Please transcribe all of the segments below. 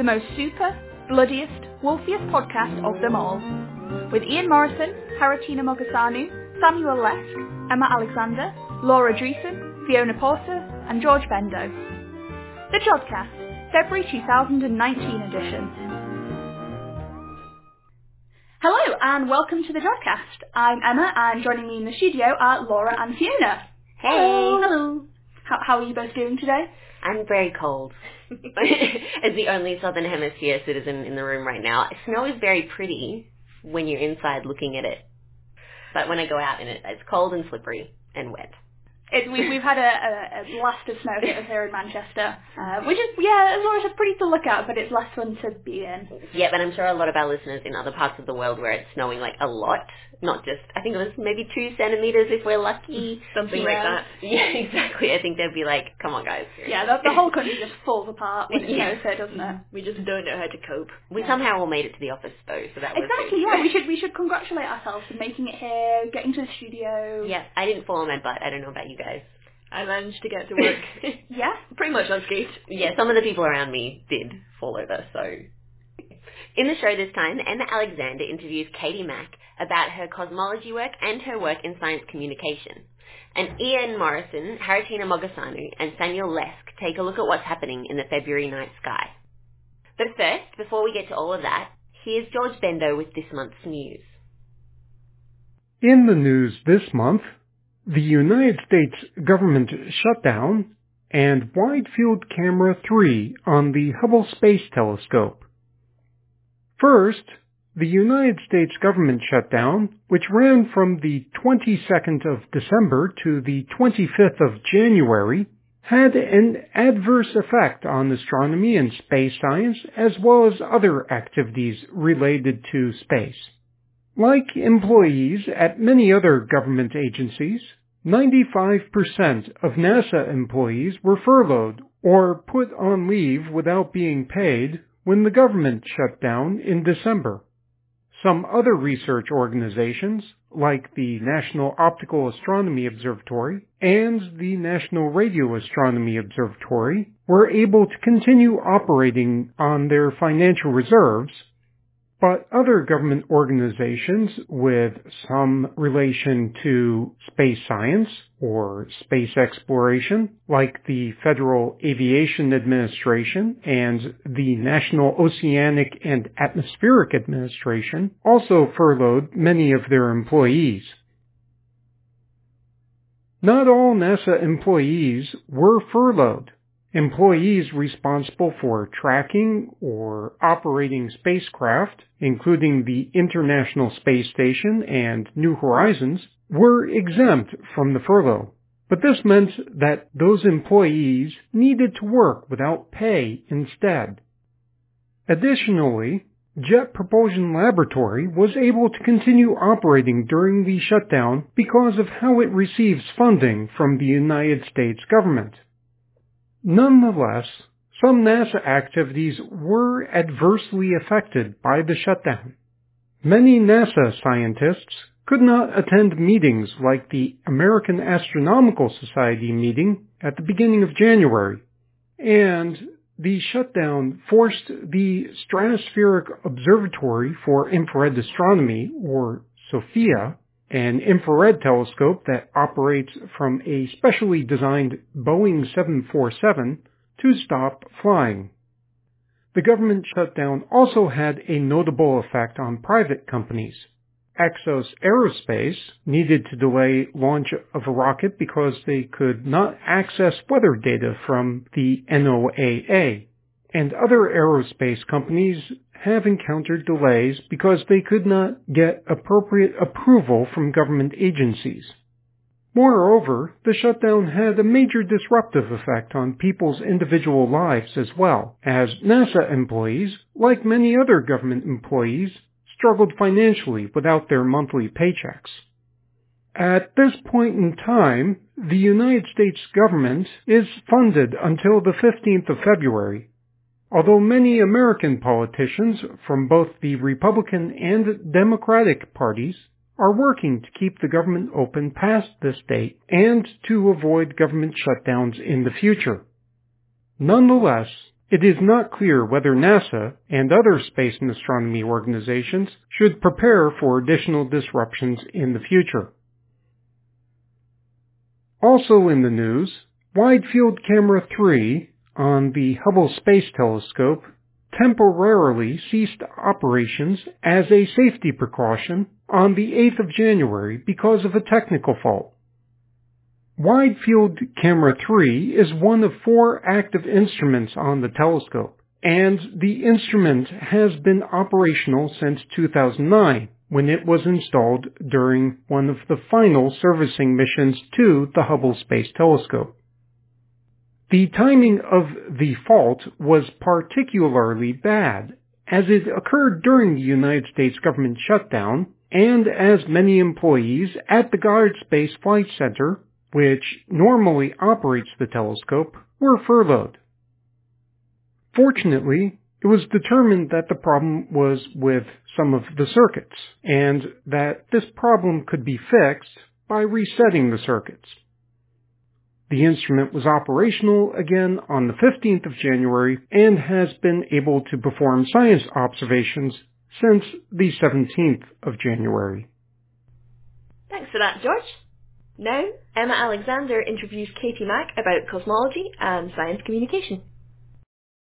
the most super, bloodiest, wolfiest podcast of them all. With Ian Morison, Haritana Mogosanu, Samuel Leske, Emma Alexander, Laura Dreesen, Fiona Porter, and George Bendo. The Jodcast, February 2019 edition. Hello and welcome to the Jodcast. I'm Emma and joining me in the studio are Laura and Fiona. Hey. Hello. How, how are you both doing today? I'm very cold. As the only Southern Hemisphere citizen in the room right now, snow is very pretty when you're inside looking at it. But when I go out in it, it's cold and slippery and wet. It, we, we've had a, a, a blast of snow hit us here in Manchester, uh, which is, yeah, as always, pretty to look at, but it's less fun to be in. Yeah, but I'm sure a lot of our listeners in other parts of the world where it's snowing like a lot, not just, I think it was maybe two centimeters if we're lucky. Something Yeah. like that. Yeah, exactly. I think they'd be like, come on guys. Yeah, the, the whole country just falls apart when it Yeah. snows here, doesn't it? We just don't know how to cope. We somehow all made it to the office though, so that was Exactly, yeah, we should we should congratulate ourselves for making it here, getting to the studio. Yeah, I didn't fall on my butt. I don't know about you guys. I managed to get to work Yeah? pretty much unscathed. yeah, some of the people around me did fall over, so. In the show this time, Emma Alexander interviews Katie Mack about her cosmology work and her work in science communication. And Ian Morison, Haritana Mogosanu, and Samuel Leske take a look at what's happening in the February night sky. But first, before we get to all of that, here's George Bendo with this month's news. In the news this month, the United States government shutdown and Wide Field Camera 3 on the Hubble Space Telescope. First, the United States government shutdown, which ran from the 22nd of December to the 25th of January, had an adverse effect on astronomy and space science as well as other activities related to space. Like employees at many other government agencies, 95% of NASA employees were furloughed or put on leave without being paid when the government shut down in December. Some other research organizations, like the National Optical Astronomy Observatory and the National Radio Astronomy Observatory, were able to continue operating on their financial reserves but other government organizations with some relation to space science or space exploration, like the Federal Aviation Administration and the National Oceanic and Atmospheric Administration, also furloughed many of their employees. Not all NASA employees were furloughed. Employees responsible for tracking or operating spacecraft, including the International Space Station and New Horizons, were exempt from the furlough. But this meant that those employees needed to work without pay instead. Additionally, Jet Propulsion Laboratory was able to continue operating during the shutdown because of how it receives funding from the United States government. Nonetheless, some NASA activities were adversely affected by the shutdown. Many NASA scientists could not attend meetings like the American Astronomical Society meeting at the beginning of January, and the shutdown forced the Stratospheric Observatory for Infrared Astronomy, or SOFIA, an infrared telescope that operates from a specially designed Boeing 747 to stop flying. The government shutdown also had a notable effect on private companies. Exos Aerospace needed to delay launch of a rocket because they could not access weather data from the NOAA. And other aerospace companies have encountered delays because they could not get appropriate approval from government agencies. Moreover, the shutdown had a major disruptive effect on people's individual lives as well, as NASA employees, like many other government employees, struggled financially without their monthly paychecks. At this point in time, the United States government is funded until the 15th of February, although many American politicians from both the Republican and Democratic parties are working to keep the government open past this date and to avoid government shutdowns in the future. Nonetheless, it is not clear whether NASA and other space and astronomy organizations should prepare for additional disruptions in the future. Also in the news, Wide Field Camera 3 on the Hubble Space Telescope temporarily ceased operations as a safety precaution on the 8th of January because of a technical fault. Wide Field Camera 3 is one of four active instruments on the telescope, and the instrument has been operational since 2009 when it was installed during one of the final servicing missions to the Hubble Space Telescope. The timing of the fault was particularly bad, as it occurred during the United States government shutdown, and as many employees at the Goddard Space Flight Center, which normally operates the telescope, were furloughed. Fortunately, it was determined that the problem was with some of the circuits, and that this problem could be fixed by resetting the circuits. The instrument was operational again on the 15th of January and has been able to perform science observations since the 17th of January. Thanks for that, George. Now, Emma Alexander interviews Katie Mack about cosmology and science communication.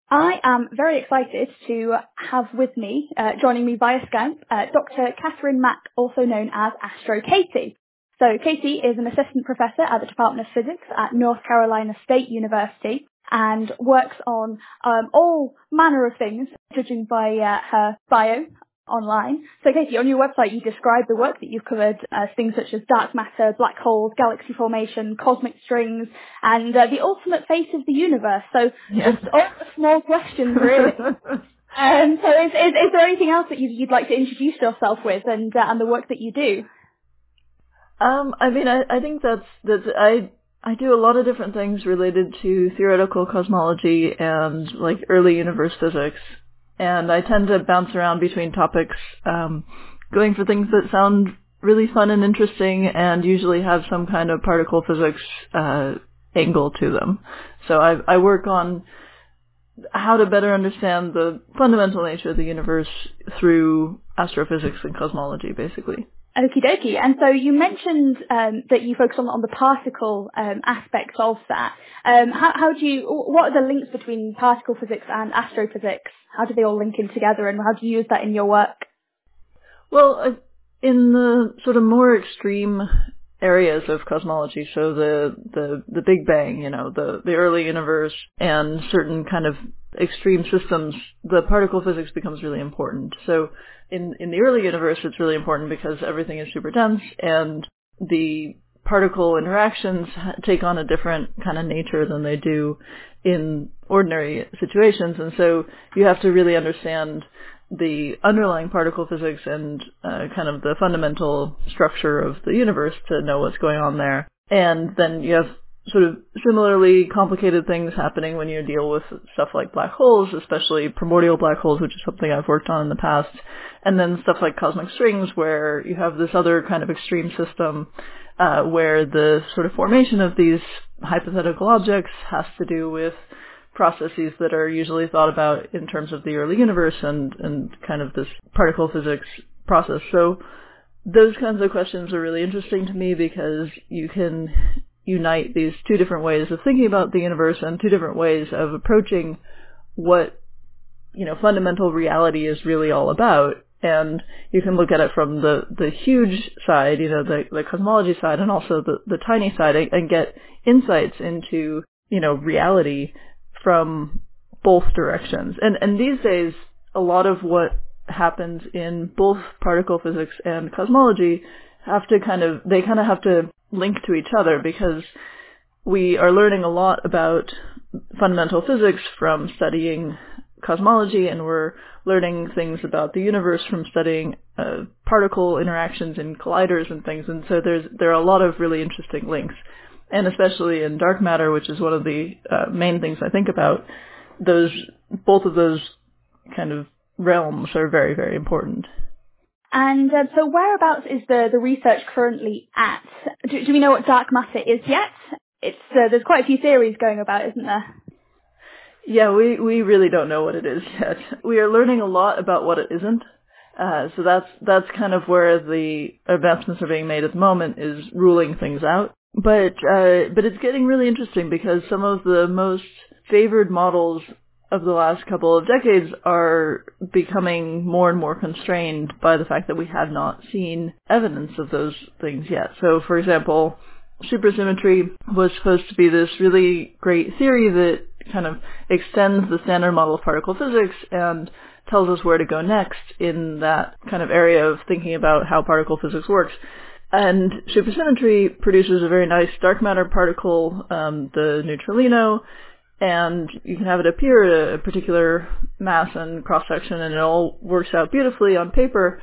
I am very excited to have with me, uh, joining me via Skype, uh, Dr. Katherine Mack, also known as Astro Katie. So Katie is an assistant professor at the Department of Physics at North Carolina State University and works on um, all manner of things, judging by uh, her bio online. So Katie, on your website you describe the work that you've covered as things such as dark matter, black holes, galaxy formation, cosmic strings, and uh, the ultimate face of the universe. So just all the small questions really. um, so is, is, is, there anything else that you'd, you'd like to introduce yourself with and, uh, and the work that you do? Um, I mean, I, I think that's that's I I do a lot of different things related to theoretical cosmology and like early universe physics, and I tend to bounce around between topics, um, going for things that sound really fun and interesting, and usually have some kind of particle physics uh, angle to them. So I I work on how to better understand the fundamental nature of the universe through astrophysics and cosmology, basically. Okie dokie. And so you mentioned um, that you focus on, on the particle um, aspects of that. Um, how, how, do you? What are the links between particle physics and astrophysics? How do they all link in together, and how do you use that in your work? Well, uh, in the sort of more extreme areas of cosmology, so the the the Big Bang, you know, the the early universe, and certain kind of extreme systems, the particle physics becomes really important. So in in the early universe, it's really important because everything is super dense and the particle interactions take on a different kind of nature than they do in ordinary situations, and so you have to really understand the underlying particle physics and uh, kind of the fundamental structure of the universe to know what's going on there. And then you have sort of similarly complicated things happening when you deal with stuff like black holes, especially primordial black holes, which is something I've worked on in the past, and then stuff like cosmic strings, where you have this other kind of extreme system uh, where the sort of formation of these hypothetical objects has to do with processes that are usually thought about in terms of the early universe and, and kind of this particle physics process. So those kinds of questions are really interesting to me because you can unite these two different ways of thinking about the universe and two different ways of approaching what you know fundamental reality is really all about and you can look at it from the the huge side you know the the cosmology side and also the the tiny side and, and get insights into you know reality from both directions. And and these days a lot of what happens in both particle physics and cosmology have to kind of they kind of have to link to each other because we are learning a lot about fundamental physics from studying cosmology and we're learning things about the universe from studying uh, particle interactions in colliders and things. And so there's there are a lot of really interesting links and especially in dark matter which is one of the uh, main things I think about those both of those kind of realms are very very important and uh, so whereabouts is the, the research currently at? Do, do we know what dark matter is yet? It's uh, There's quite a few theories going about, isn't there? Yeah, we, we really don't know what it is yet. We are learning a lot about what it isn't. Uh, so that's that's kind of where the advancements are being made at the moment is ruling things out. But uh, but it's getting really interesting because some of the most favored models of the last couple of decades are becoming more and more constrained by the fact that we have not seen evidence of those things yet. So, for example, supersymmetry was supposed to be this really great theory that kind of extends the standard model of particle physics and tells us where to go next in that kind of area of thinking about how particle physics works. And supersymmetry produces a very nice dark matter particle, um, the neutralino, and you can have it appear at a particular mass and cross section, and it all works out beautifully on paper.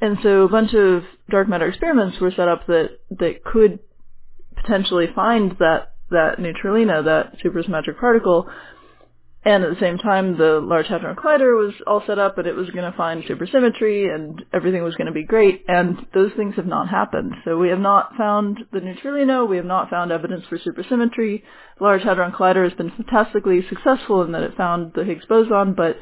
And so a bunch of dark matter experiments were set up that that could potentially find that that neutralino, that supersymmetric particle, and at the same time, the Large Hadron Collider was all set up, and it was going to find supersymmetry, and everything was going to be great. And those things have not happened. So we have not found the neutralino. We have not found evidence for supersymmetry. The Large Hadron Collider has been fantastically successful in that it found the Higgs boson, but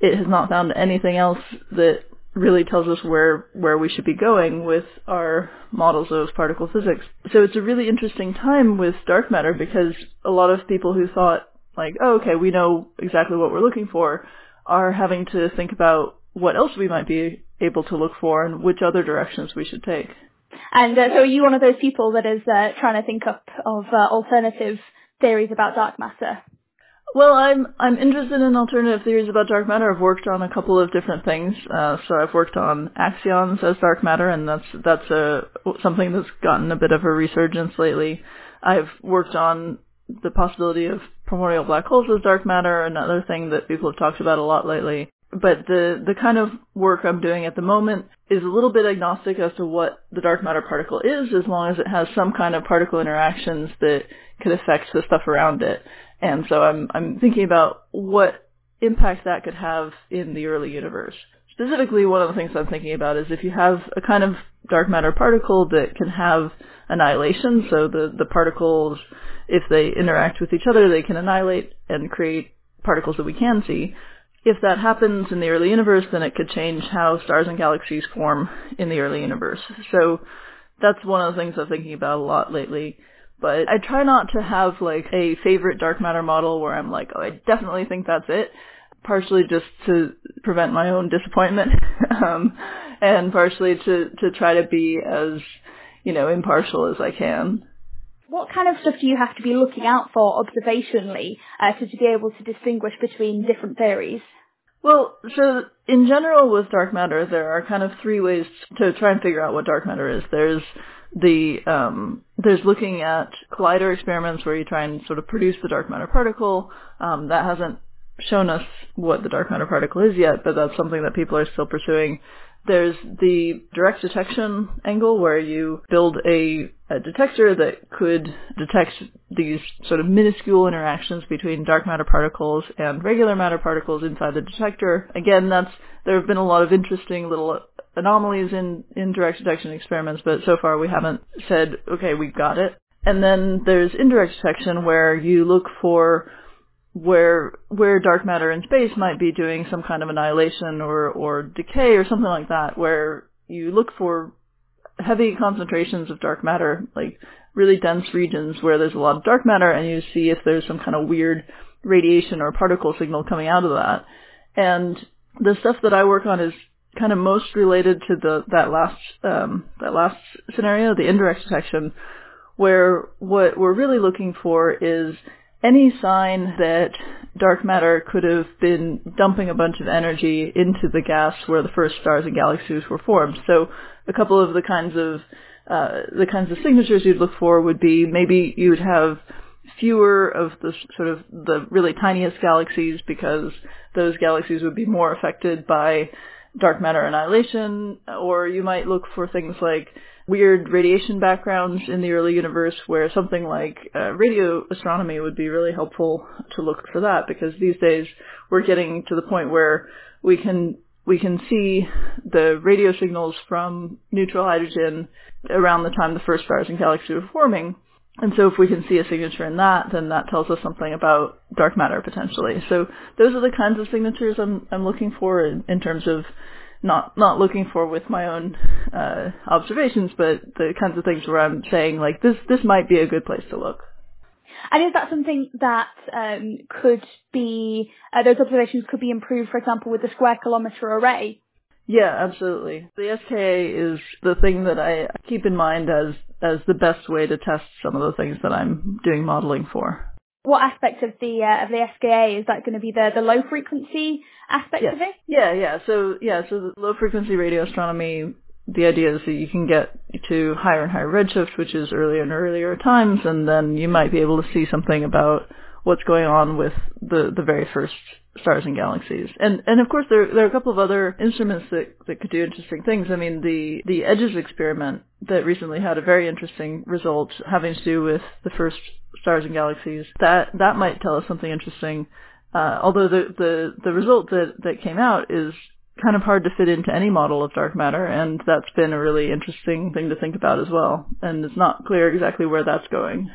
it has not found anything else that really tells us where where we should be going with our models of particle physics. So it's a really interesting time with dark matter because a lot of people who thought like, oh, okay, we know exactly what we're looking for, are having to think about what else we might be able to look for and which other directions we should take. And uh, so are you one of those people that is uh, trying to think up of uh, alternative theories about dark matter? Well, I'm I'm interested in alternative theories about dark matter. I've worked on a couple of different things. Uh, so I've worked on axions as dark matter, and that's that's a something that's gotten a bit of a resurgence lately. I've worked on the possibility of primordial black holes as dark matter, another thing that people have talked about a lot lately. But the, the kind of work I'm doing at the moment is a little bit agnostic as to what the dark matter particle is, as long as it has some kind of particle interactions that could affect the stuff around it. And so I'm, I'm thinking about what impact that could have in the early universe. Specifically, one of the things I'm thinking about is if you have a kind of dark matter particle that can have annihilation, so the, the particles if they interact with each other, they can annihilate and create particles that we can see. If that happens in the early universe, then it could change how stars and galaxies form in the early universe. So that's one of the things I'm thinking about a lot lately. But I try not to have like a favorite dark matter model where I'm like, oh, I definitely think that's it. Partially just to prevent my own disappointment, um, and partially to to try to be as you know impartial as I can what kind of stuff do you have to be looking out for observationally uh, to, to be able to distinguish between different theories? Well, so in general with dark matter, there are kind of three ways to try and figure out what dark matter is. There's the um, there's looking at collider experiments where you try and sort of produce the dark matter particle. Um, that hasn't shown us what the dark matter particle is yet, but that's something that people are still pursuing. There's the direct detection angle where you build a, a, detector that could detect these sort of minuscule interactions between dark matter particles and regular matter particles inside the detector. Again, that's there have been a lot of interesting little anomalies in, in direct detection experiments, but so far we haven't said, okay, we've got it. And then there's indirect detection where you look for where where dark matter in space might be doing some kind of annihilation or or decay or something like that, where you look for heavy concentrations of dark matter, like really dense regions where there's a lot of dark matter, and you see if there's some kind of weird radiation or particle signal coming out of that. And the stuff that I work on is kind of most related to the that last um, that last scenario, the indirect detection, where what we're really looking for is any sign that dark matter could have been dumping a bunch of energy into the gas where the first stars and galaxies were formed. So a couple of the kinds of uh, the kinds of signatures you'd look for would be maybe you'd have fewer of the sort of the really tiniest galaxies because those galaxies would be more affected by dark matter annihilation, or you might look for things like weird radiation backgrounds in the early universe where something like uh, radio astronomy would be really helpful to look for that because these days we're getting to the point where we can we can see the radio signals from neutral hydrogen around the time the first stars and galaxies were forming. And so if we can see a signature in that, then that tells us something about dark matter potentially. So those are the kinds of signatures I'm, I'm looking for in, in terms of not not looking for with my own uh, observations, but the kinds of things where I'm saying like this this might be a good place to look. And is that something that um, could be uh, those observations could be improved, for example, with the square kilometre array? Yeah, absolutely. The SKA is the thing that I keep in mind as as the best way to test some of the things that I'm doing modeling for. What aspect of the uh, of the SKA is that going to be the the low frequency aspect yes. of it? Yeah, yeah. So yeah, so the low frequency radio astronomy. The idea is that you can get to higher and higher redshift, which is earlier and earlier times, and then you might be able to see something about what's going on with the the very first stars and galaxies. And and of course there there are a couple of other instruments that that could do interesting things. I mean the the EDGES experiment that recently had a very interesting result having to do with the first stars and galaxies. That that might tell us something interesting. Uh, although the, the the result that that came out is kind of hard to fit into any model of dark matter, and that's been a really interesting thing to think about as well. And it's not clear exactly where that's going.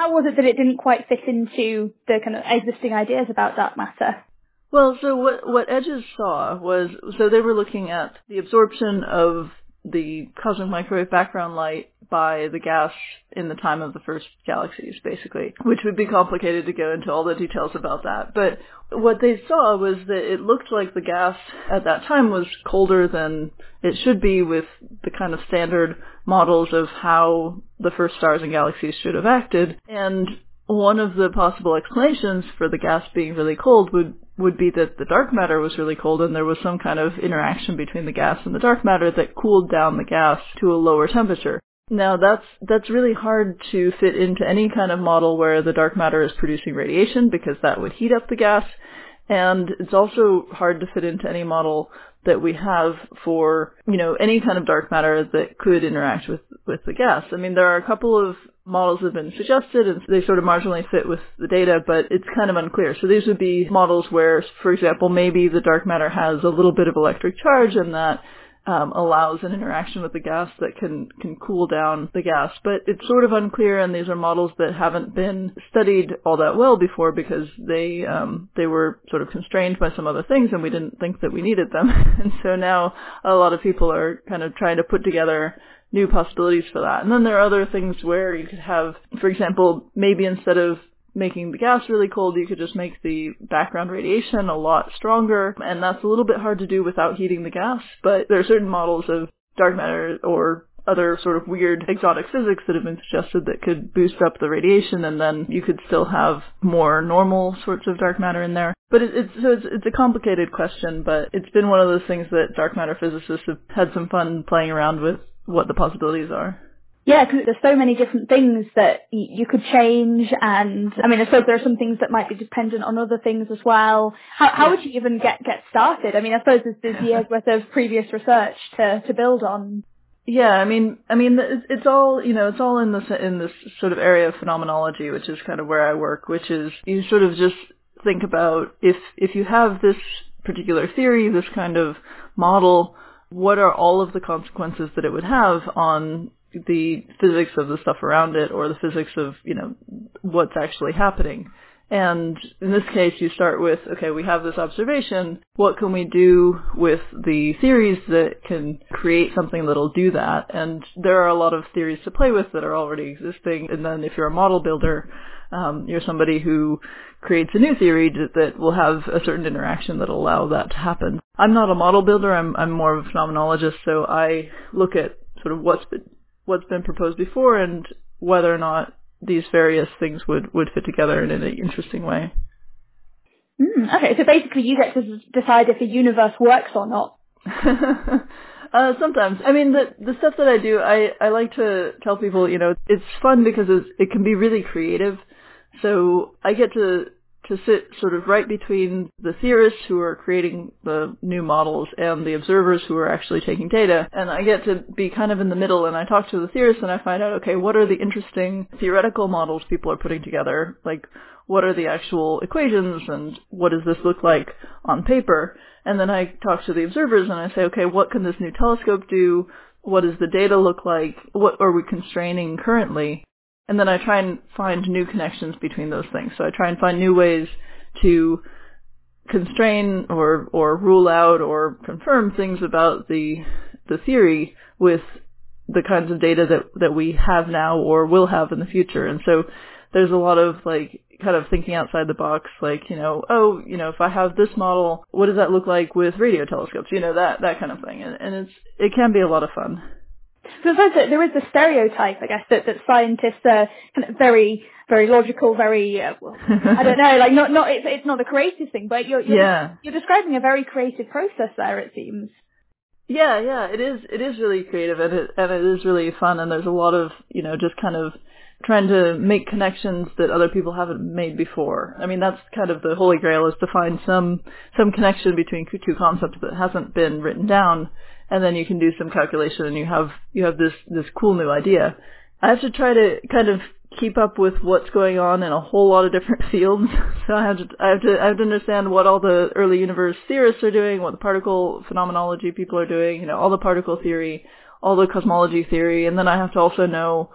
How was it that it didn't quite fit into the kind of existing ideas about dark matter? Well, so what what Edges saw was so they were looking at the absorption of the cosmic microwave background light by the gas in the time of the first galaxies, basically, which would be complicated to go into all the details about that. But what they saw was that it looked like the gas at that time was colder than it should be with the kind of standard models of how the first stars and galaxies should have acted. And one of the possible explanations for the gas being really cold would would be that the dark matter was really cold and there was some kind of interaction between the gas and the dark matter that cooled down the gas to a lower temperature. Now that's that's really hard to fit into any kind of model where the dark matter is producing radiation because that would heat up the gas. And it's also hard to fit into any model that we have for, you know, any kind of dark matter that could interact with, with the gas. I mean, there are a couple of models that have been suggested and they sort of marginally fit with the data, but it's kind of unclear. So these would be models where, for example, maybe the dark matter has a little bit of electric charge and that um, allows an interaction with the gas that can, can cool down the gas. But it's sort of unclear, and these are models that haven't been studied all that well before because they um, they were sort of constrained by some other things, and we didn't think that we needed them. and so now a lot of people are kind of trying to put together new possibilities for that. And then there are other things where you could have, for example, maybe instead of making the gas really cold, you could just make the background radiation a lot stronger, and that's a little bit hard to do without heating the gas, but there are certain models of dark matter or other sort of weird exotic physics that have been suggested that could boost up the radiation and then you could still have more normal sorts of dark matter in there. But it, it's, so it's, it's a complicated question, but it's been one of those things that dark matter physicists have had some fun playing around with what the possibilities are. Yeah, because there's so many different things that y- you could change, and I mean, I suppose there are some things that might be dependent on other things as well. How, how would you even get get started? I mean, I suppose there's, there's years worth of previous research to to build on. Yeah, I mean, I mean, it's, it's all you know, it's all in this in this sort of area of phenomenology, which is kind of where I work, which is you sort of just think about if if you have this particular theory, this kind of model, what are all of the consequences that it would have on the physics of the stuff around it or the physics of, you know, what's actually happening. And in this case, you start with, okay, we have this observation. What can we do with the theories that can create something that'll do that? And there are a lot of theories to play with that are already existing. And then if you're a model builder, um, you're somebody who creates a new theory that will have a certain interaction that'll allow that to happen. I'm not a model builder. I'm, I'm more of a phenomenologist. So I look at sort of what's been, what's been proposed before and whether or not these various things would, would fit together in an interesting way. Mm, okay, so basically you get to decide if the universe works or not. uh, sometimes. I mean, the the stuff that I do, I, I like to tell people, you know, it's fun because it's, it can be really creative. So I get to to sit sort of right between the theorists who are creating the new models and the observers who are actually taking data. And I get to be kind of in the middle and I talk to the theorists and I find out, okay, what are the interesting theoretical models people are putting together? Like, what are the actual equations and what does this look like on paper? And then I talk to the observers and I say, okay, what can this new telescope do? What does the data look like? What are we constraining currently? And then I try and find new connections between those things. So I try and find new ways to constrain or or rule out or confirm things about the the theory with the kinds of data that that we have now or will have in the future. And so there's a lot of like kind of thinking outside the box, like, you know, oh, you know, if I have this model, what does that look like with radio telescopes? You know, that, that kind of thing. And, and it's, it can be a lot of fun. So there is the stereotype, I guess, that, that scientists are kind of very, very logical, very, uh, I don't know, like not, not, it's, it's not a creative thing, but you're, you're, yeah. you're describing a very creative process there, it seems. Yeah, yeah, it is, it is really creative and it, and it is really fun and there's a lot of, you know, just kind of trying to make connections that other people haven't made before. I mean, that's kind of the holy grail is to find some some connection between two concepts that hasn't been written down, and then you can do some calculation and you have you have this this cool new idea. I have to try to kind of keep up with what's going on in a whole lot of different fields. So I have to I have to I have to understand what all the early universe theorists are doing, what the particle phenomenology people are doing, you know, all the particle theory, all the cosmology theory, and then I have to also know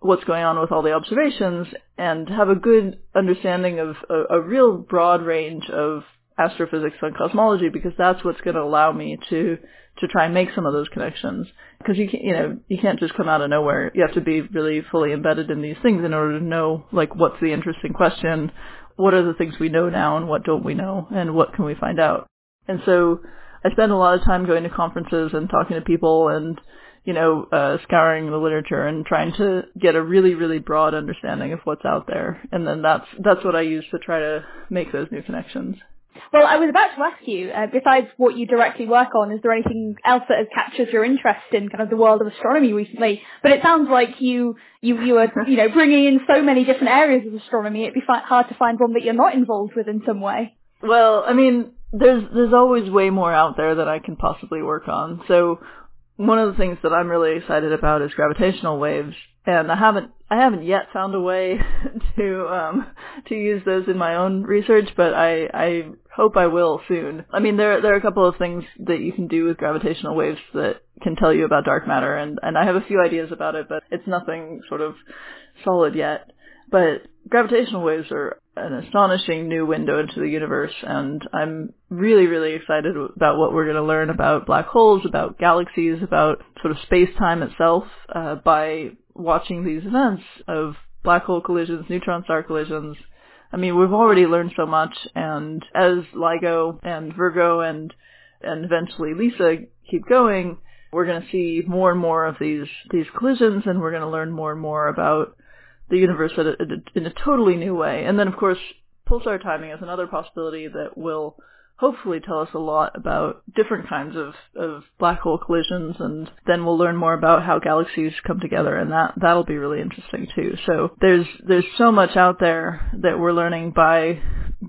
what's going on with all the observations and have a good understanding of a, a real broad range of astrophysics and cosmology because that's what's going to allow me to to try and make some of those connections. Because you can you know you can't just come out of nowhere. You have to be really fully embedded in these things in order to know like what's the interesting question what are the things we know now and what don't we know and what can we find out? And so I spend a lot of time going to conferences and talking to people and you know, uh, scouring the literature and trying to get a really, really broad understanding of what's out there. And then that's, that's what I use to try to make those new connections. Well, I was about to ask you, uh, besides what you directly work on, is there anything else that has captured your interest in kind of the world of astronomy recently? But it sounds like you, you, you are, you know, bringing in so many different areas of astronomy, it'd be fi- hard to find one that you're not involved with in some way. Well, I mean, there's, there's always way more out there that I can possibly work on. So one of the things that I'm really excited about is gravitational waves, and I haven't I haven't yet found a way to um, to use those in my own research, but I I hope I will soon. I mean, there there are a couple of things that you can do with gravitational waves that can tell you about dark matter, and and I have a few ideas about it, but it's nothing sort of solid yet. But gravitational waves are an astonishing new window into the universe, and I'm really, really excited about what we're going to learn about black holes, about galaxies, about sort of space-time itself uh, by watching these events of black hole collisions, neutron star collisions. I mean, we've already learned so much, and as LIGO and Virgo and and eventually LISA keep going, we're going to see more and more of these these collisions, and we're going to learn more and more about the universe in a, in a totally new way. And then, of course, pulsar timing is another possibility that will hopefully tell us a lot about different kinds of, of black hole collisions and then we'll learn more about how galaxies come together and that that'll be really interesting too. So there's there's so much out there that we're learning by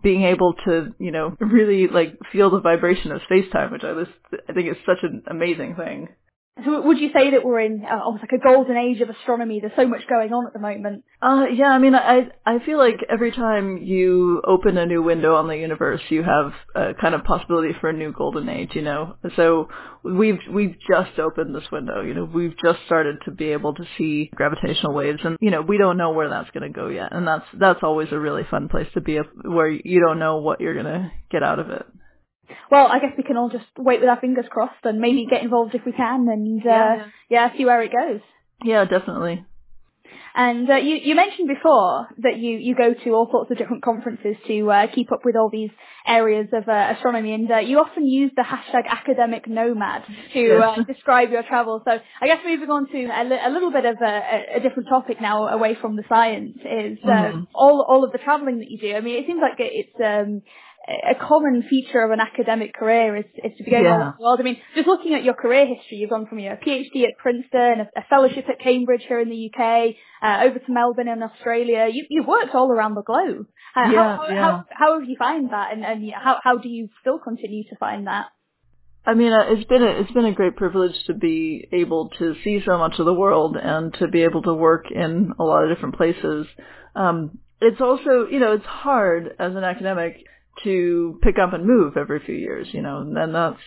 being able to, you know, really like feel the vibration of space time, which I just I think is such an amazing thing. So would you say that we're in uh, almost like a golden age of astronomy? There's so much going on at the moment. Uh, yeah, I mean, I I feel like every time you open a new window on the universe, you have a kind of possibility for a new golden age. You know, so we've we've just opened this window. You know, we've just started to be able to see gravitational waves, and you know, we don't know where that's going to go yet, and that's that's always a really fun place to be, where you don't know what you're going to get out of it well, I guess we can all just wait with our fingers crossed and maybe get involved if we can and, uh, yeah, yeah see where it goes. Yeah, definitely. And uh, you, you mentioned before that you, you go to all sorts of different conferences to uh, keep up with all these areas of uh, astronomy, and uh, you often use the hashtag academic nomad to uh, describe your travel. So I guess moving on to a, li- a little bit of a, a, different topic now, away from the science, is uh, mm-hmm. all all of the traveling that you do. I mean, it seems like it's um, a common feature of an academic career is, is to be going yeah. all over the world. I mean, just looking at your career history, you've gone from your PhD at Princeton, a, a fellowship at Cambridge here in the UK, uh, over to Melbourne in Australia. You, you've worked all around the globe. Uh, yeah, how, yeah. How, how, have you find that, and, and how, how do you still continue to find that? I mean, uh, it's been a, it's been a great privilege to be able to see so much of the world and to be able to work in a lot of different places. Um, it's also, you know, it's hard as an academic to pick up and move every few years, you know, and that's,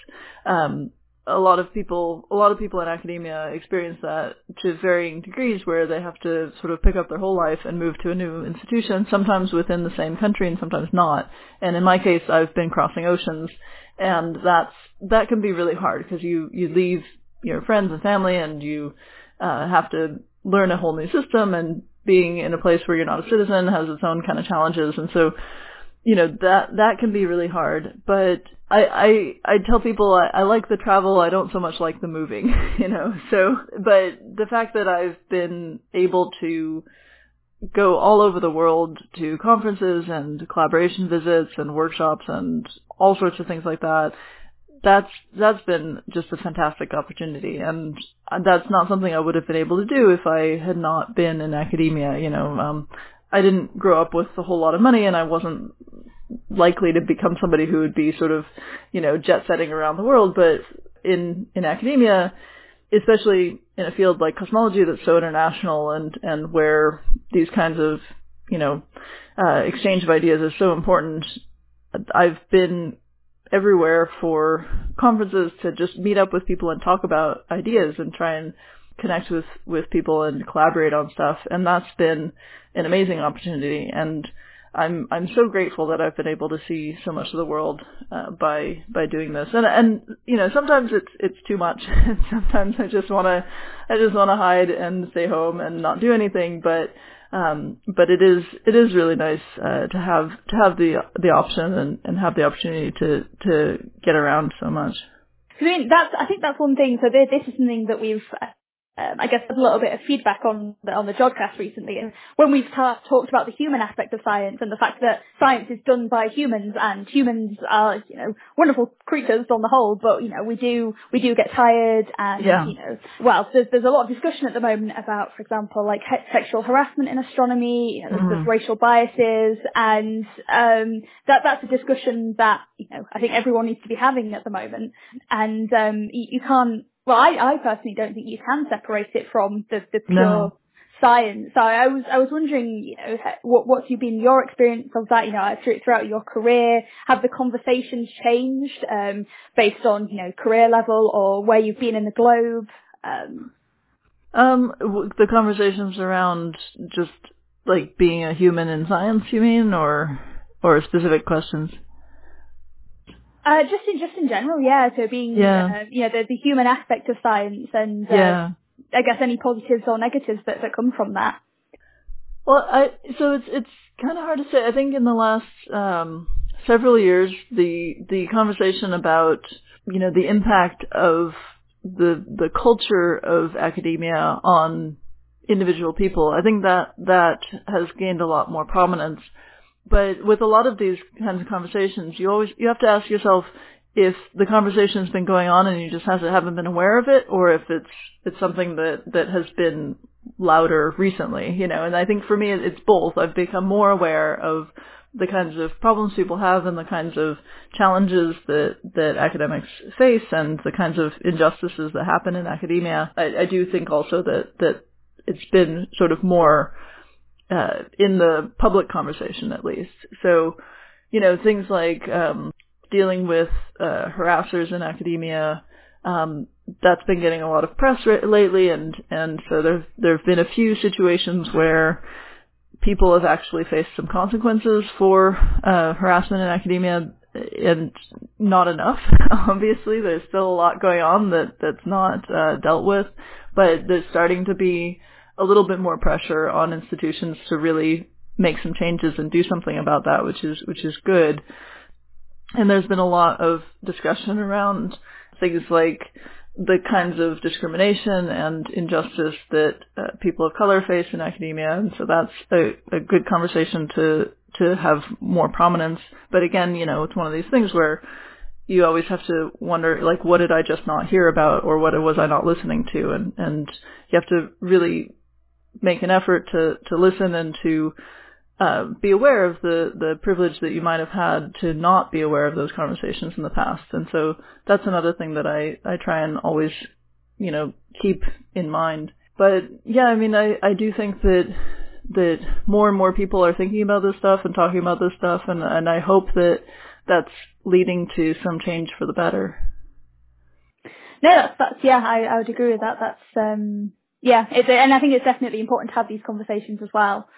um, a lot of people, a lot of people in academia experience that to varying degrees where they have to sort of pick up their whole life and move to a new institution, sometimes within the same country and sometimes not. And in my case, I've been crossing oceans and that's, that can be really hard because you, you leave your friends and family and you, uh, have to learn a whole new system and being in a place where you're not a citizen has its own kind of challenges. And so, you know, that, that can be really hard. But I, I, I tell people I, I like the travel. I don't so much like the moving, you know, so, but the fact that I've been able to go all over the world to conferences and collaboration visits and workshops and all sorts of things like that, that's that's been just a fantastic opportunity and that's not something I would have been able to do if I had not been in academia you know um I didn't grow up with a whole lot of money and I wasn't likely to become somebody who would be sort of, you know, jet setting around the world, but in, in academia, especially in a field like cosmology that's so international and, and where these kinds of, you know, uh, exchange of ideas is so important, I've been everywhere for conferences to just meet up with people and talk about ideas and try and connect with, with people and collaborate on stuff. And that's been an amazing opportunity. And I'm I'm so grateful that I've been able to see so much of the world uh, by by doing this. And and you know sometimes it's it's too much. sometimes I just want to I just want to hide and stay home and not do anything. But um, but it is it is really nice uh, to have to have the the option and, and have the opportunity to to get around so much. I mean, that's I think that's one thing. So this is something that we've um, I guess a little bit of feedback on the, on the Jodcast recently. And when we've ta- talked about the human aspect of science and the fact that science is done by humans and humans are, you know, wonderful creatures on the whole, but, you know, we do, we do get tired and, yeah. you know, well, there's, there's a lot of discussion at the moment about, for example, like he- sexual harassment in astronomy, you know, there's, mm. there's racial biases and, um, that, that's a discussion that, you know, I think everyone needs to be having at the moment. And, um, you, you can't, well, I, I personally don't think you can separate it from the, the pure no. science. So I was, I was wondering, you know, what, what's been your experience of that, you know, throughout your career? Have the conversations changed, um, based on, you know, career level or where you've been in the globe? Um, um, the conversations around just like being a human in science, you mean, or, or specific questions? Uh, just in just in general, yeah. So being, yeah, uh, you know, the, the human aspect of science, and uh, yeah. I guess any positives or negatives that that come from that. Well, I so it's it's kind of hard to say. I think in the last um, several years, the the conversation about you know the impact of the the culture of academia on individual people, I think that that has gained a lot more prominence but with a lot of these kinds of conversations, you always you have to ask yourself if the conversation's been going on and you just haven't been aware of it, or if it's it's something that that has been louder recently, you know. And I think for me, it's both. I've become more aware of the kinds of problems people have and the kinds of challenges that that academics face and the kinds of injustices that happen in academia. I, I do think also that that it's been sort of more uh, in the public conversation at least. So, you know, things like um, dealing with uh, harassers in academia. Um, that's been getting a lot of press lately, and and so there there have been a few situations where people have actually faced some consequences for uh, harassment in academia, and not enough. Obviously, there's still a lot going on that that's not uh, dealt with, but there's starting to be a little bit more pressure on institutions to really make some changes and do something about that, which is which is good. And there's been a lot of discussion around things like the kinds of discrimination and injustice that uh, people of color face in academia, and so that's a, a good conversation to to have more prominence. But again, you know, it's one of these things where you always have to wonder, like, what did I just not hear about, or what was I not listening to, and and you have to really make an effort to, to listen and to uh, be aware of the, the privilege that you might have had to not be aware of those conversations in the past. And so that's another thing that I, I try and always, you know, keep in mind. But yeah, I mean, I, I do think that that more and more people are thinking about this stuff and talking about this stuff, and and I hope that that's leading to some change for the better. No, that's, that's yeah, I, I would agree with that. That's um, yeah, it's, and I think it's definitely important to have these conversations as well.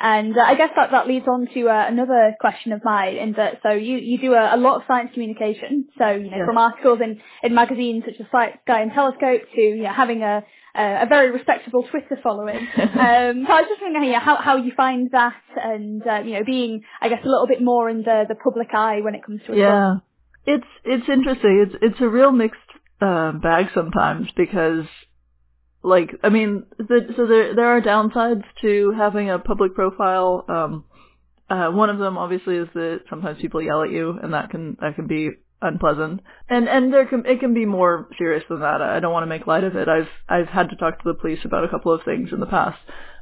And uh, I guess that, that leads on to uh, another question of mine in that, so you, you do a, a lot of science communication, so, you know, Yes. from articles in, in magazines such as Sky and Telescope to, you know, having a, a, a very respectable Twitter following. um, so I was just wondering you know, how, how you find that and, uh, you know, being, I guess, a little bit more in the, the public eye when it comes to book. Yeah, it's it's interesting. It's it's a real mixed uh, bag sometimes because, like, I mean, the, so there there are downsides to having a public profile. Um, uh, one of them obviously is that sometimes people yell at you, and that can that can be unpleasant. And and there can it can be more serious than that. I don't want to make light of it. I've I've had to talk to the police about a couple of things in the past,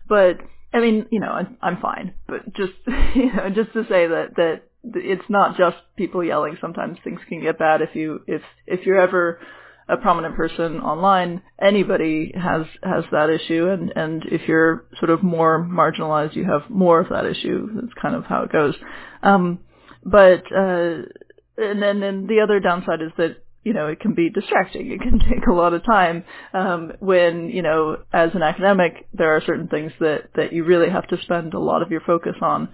but I mean, you know, I'm, I'm fine. But just you know, just to say that that it's not just people yelling. Sometimes things can get bad if you if if you're ever a prominent person online, anybody has has that issue, and and if you're sort of more marginalized, you have more of that issue. That's kind of how it goes. Um, but uh, and then the other downside is that you know it can be distracting. It can take a lot of time um, when you know as an academic there are certain things that that you really have to spend a lot of your focus on.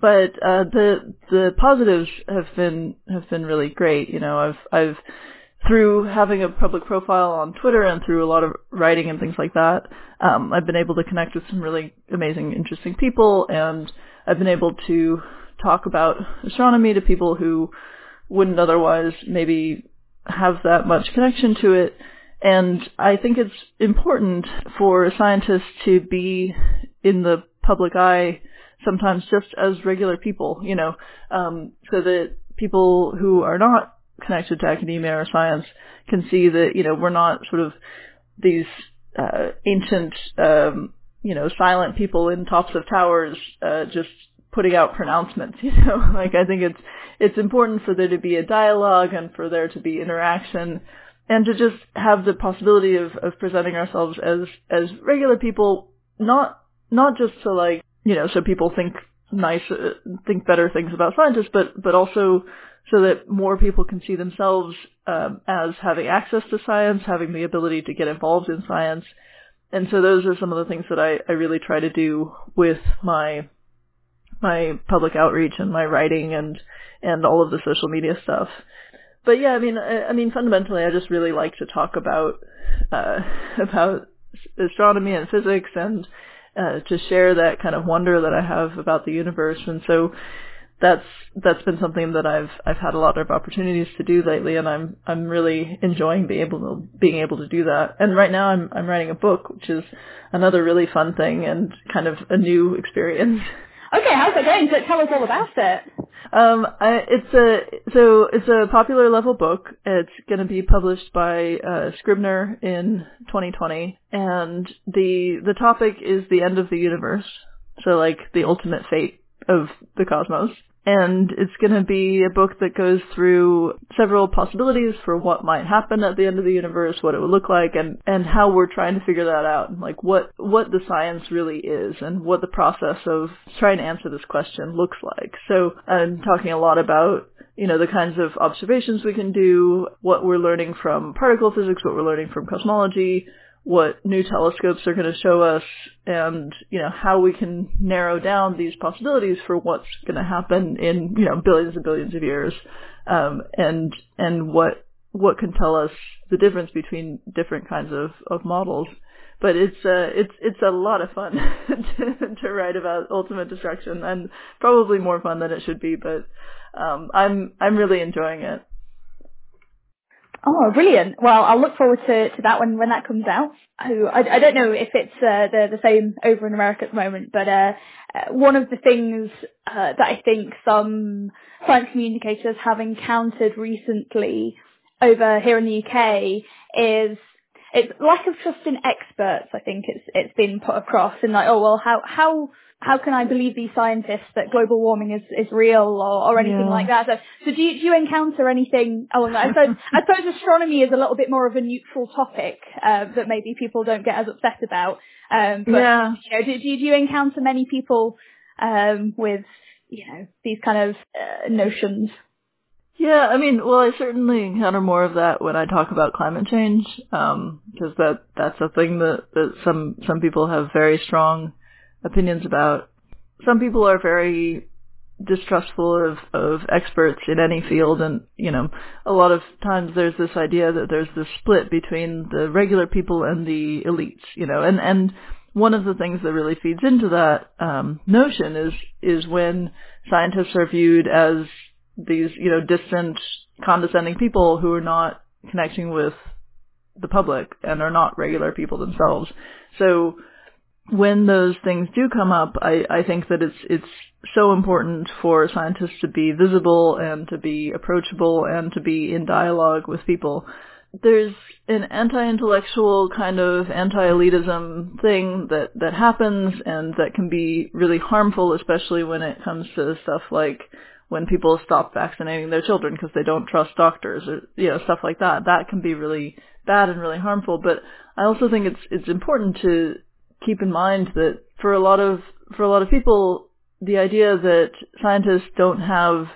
But uh, the the positives have been have been really great. You know, I've I've through having a public profile on Twitter and through a lot of writing and things like that, um, I've been able to connect with some really amazing, interesting people, and I've been able to talk about astronomy to people who wouldn't otherwise maybe have that much connection to it. And I think it's important for scientists to be in the public eye sometimes just as regular people, you know, um, so that people who are not connected to academia or science can see that, you know, we're not sort of these uh, ancient, um, you know, silent people in tops of towers uh, just putting out pronouncements, you know. like I think it's it's important for there to be a dialogue and for there to be interaction and to just have the possibility of, of presenting ourselves as as regular people, not not just to like you know so people think nice uh, think better things about scientists, but but also so that more people can see themselves um, as having access to science, having the ability to get involved in science. And so those are some of the things that I, I really try to do with my my public outreach and my writing and and all of the social media stuff. But yeah, I mean, I, I mean, fundamentally, I just really like to talk about uh, about astronomy and physics and uh, to share that kind of wonder that I have about the universe. And so that's that's been something that I've I've had a lot of opportunities to do lately, and I'm I'm really enjoying being able to being able to do that. And right now I'm I'm writing a book, which is another really fun thing and kind of a new experience. Okay, how's it going? Tell us all about it. Um, I, it's a so it's a popular level book. It's going to be published by uh, Scribner in 2020, and the the topic is the end of the universe. So like the ultimate fate of the cosmos. And it's going to be a book that goes through several possibilities for what might happen at the end of the universe, what it would look like, and, and how we're trying to figure that out. Like what, what the science really is and what the process of trying to answer this question looks like. So I'm talking a lot about you know, the kinds of observations we can do, what we're learning from particle physics, what we're learning from cosmology, what new telescopes are going to show us and, you know, how we can narrow down these possibilities for what's going to happen in, you know, billions and billions of years. Um, and, and what, what can tell us the difference between different kinds of, of models. But it's, uh, it's, it's a lot of fun to, to write about ultimate destruction and probably more fun than it should be, but, um, I'm, I'm really enjoying it. Oh, brilliant. Well, I'll look forward to, to that when, when that comes out. I, I don't know if it's uh, the, the same over in America at the moment, but uh, uh, one of the things uh, that I think some science communicators have encountered recently over here in the UK is it's lack of trust in experts. I think it's it's been put across in like, oh well, how how how can I believe these scientists that global warming is, is real or, or anything Yeah. like that? So, so do you, do you encounter anything along that? I suppose, I suppose astronomy is a little bit more of a neutral topic uh, that maybe people don't get as upset about. Um, but yeah. you know, do, do, you- do you encounter many people um, with you know these kind of uh, notions? Yeah, I mean, well, I certainly encounter more of that when I talk about climate change, because um, that that's a thing that, that some some people have very strong opinions about. Some people are very distrustful of, of experts in any field and you know a lot of times there's this idea that there's this split between the regular people and the elites you know and and one of the things that really feeds into that um, notion is is when scientists are viewed as these you know distant condescending people who are not connecting with the public and are not regular people themselves so when those things do come up, I, I think that it's it's so important for scientists to be visible and to be approachable and to be in dialogue with people. There's an anti-intellectual kind of anti-elitism thing that, that happens and that can be really harmful, especially when it comes to stuff like when people stop vaccinating their children because they don't trust doctors or you know stuff like that. That can be really bad and really harmful. But I also think it's it's important to keep in mind that for a lot of for a lot of people, the idea that scientists don't have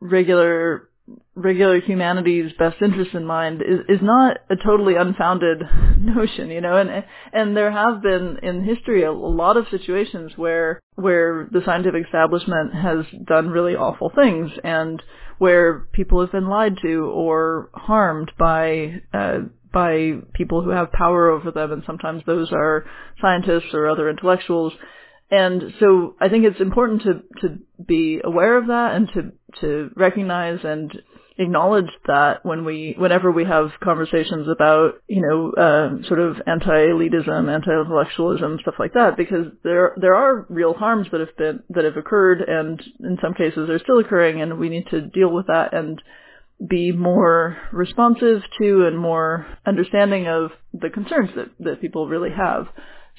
regular regular humanity's best interest in mind is, is not a totally unfounded notion, you know, and and there have been in history a, a lot of situations where where the scientific establishment has done really awful things and where people have been lied to or harmed by uh, by people who have power over them, and sometimes those are scientists or other intellectuals. And so I think it's important to, to be aware of that and to, to recognize and acknowledge that when we, whenever we have conversations about, you know, uh, sort of anti-elitism, anti-intellectualism, stuff like that, because there, there are real harms that have been, that have occurred and in some cases are still occurring and we need to deal with that and be more responsive to and more understanding of the concerns that, that people really have.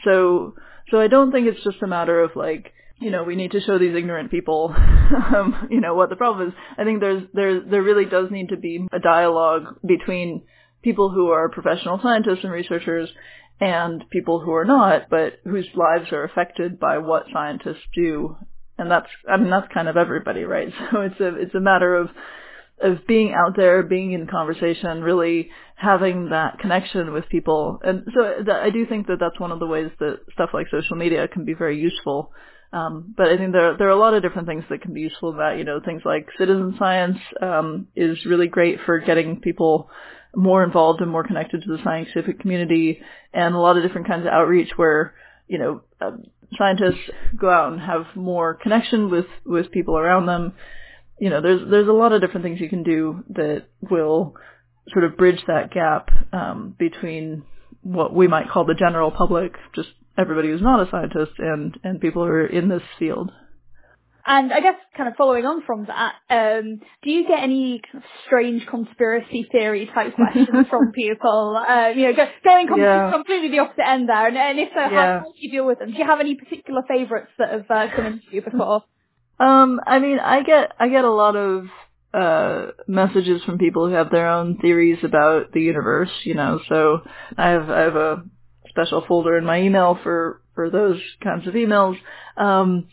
So, so I don't think it's just a matter of like, you know, we need to show these ignorant people, um, you know, what the problem is. I think there's, there, there really does need to be a dialogue between people who are professional scientists and researchers and people who are not, but whose lives are affected by what scientists do. And that's, I mean, that's kind of everybody, right? So it's a, it's a matter of, of being out there, being in conversation, really having that connection with people. And so that, I do think that that's one of the ways that stuff like social media can be very useful. Um, but I think there there are a lot of different things that can be useful that. You know, things like citizen science um, is really great for getting people more involved and more connected to the scientific community, and a lot of different kinds of outreach where you know uh, scientists go out and have more connection with with people around them you know, there's there's a lot of different things you can do that will sort of bridge that gap um, between what we might call the general public, just everybody who's not a scientist, and and people who are in this field. And I guess kind of following on from that, um, do you get any kind of strange conspiracy theory type questions from people? Uh, you know, going com- yeah. completely the opposite end there, and, and if so, Yeah. how do you deal with them? Do you have any particular favourites that have uh, come into you before? Um, I mean, I get I get a lot of uh messages from people who have their own theories about the universe, you know. So I have I have a special folder in my email for for those kinds of emails. Um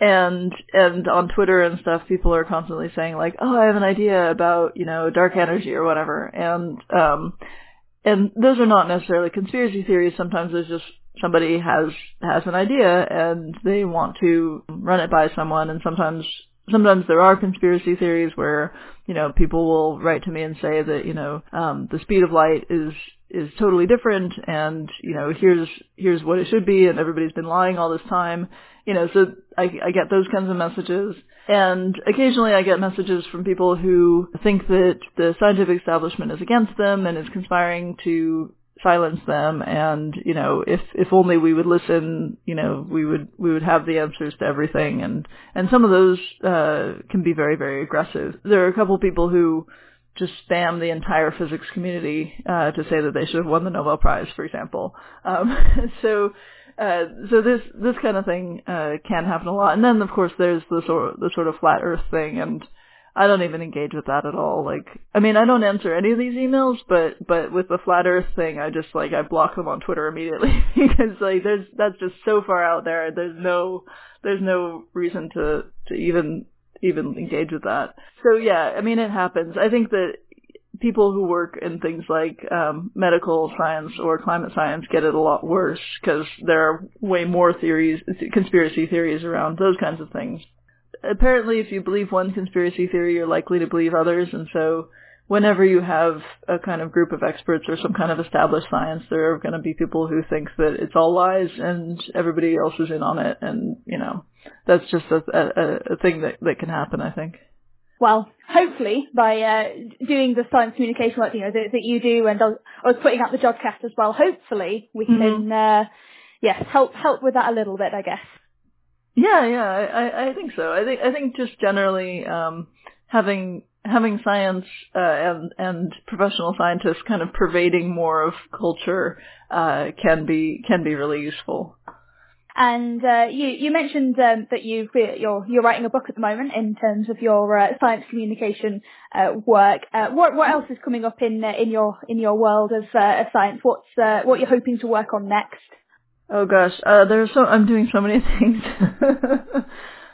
and and on Twitter and stuff people are constantly saying like, "Oh, I have an idea about, you know, dark energy or whatever." And um and those are not necessarily conspiracy theories. Sometimes there's just somebody has has an idea and they want to run it by someone. And sometimes sometimes there are conspiracy theories where you know people will write to me and say that you know um the speed of light is is totally different and you know here's here's what it should be and everybody's been lying all this time. You know so i i get those kinds of messages. And occasionally i get messages from people who think that the scientific establishment is against them and is conspiring to silence them and you know if if only we would listen you know we would we would have the answers to everything. And and some of those uh can be very very aggressive. There are a couple of people who just spam the entire physics community uh to say that they should have won the nobel prize for example. Um so uh so this this kind of thing uh can happen a lot. And then of course there's the sort the sort of flat earth thing. And I don't even engage with that at all. Like, I mean, I don't answer any of these emails, but but with the flat Earth thing, I just like I block them on Twitter immediately because like there's that's just so far out there. There's no there's no reason to to even even engage with that. So yeah, I mean, it happens. I think that people who work in things like um, medical science or climate science get it a lot worse because there are way more theories, conspiracy theories around those kinds of things. Apparently, if you believe one conspiracy theory, you're likely to believe others, and so whenever you have a kind of group of experts or some kind of established science, there are going to be people who think that it's all lies and everybody else is in on it, and you know that's just a, a, a thing that that can happen. I think. Well, hopefully by uh, doing the science communication work you know that, that you do, and I was, I was putting out the Jodcast as well. Hopefully we Mhm. can, uh, yes, help help with that a little bit, I guess. Yeah, yeah, I, I, think so. I think I think just generally um, having having science uh, and and professional scientists kind of pervading more of culture uh, can be can be really useful. And uh, you you mentioned um, that you you're you're writing a book at the moment in terms of your uh, science communication uh, work. Uh, what what else is coming up in uh, in your in your world of, uh, of science? What's what you're hoping to work on next? Oh gosh, uh, there's so I'm doing so many things.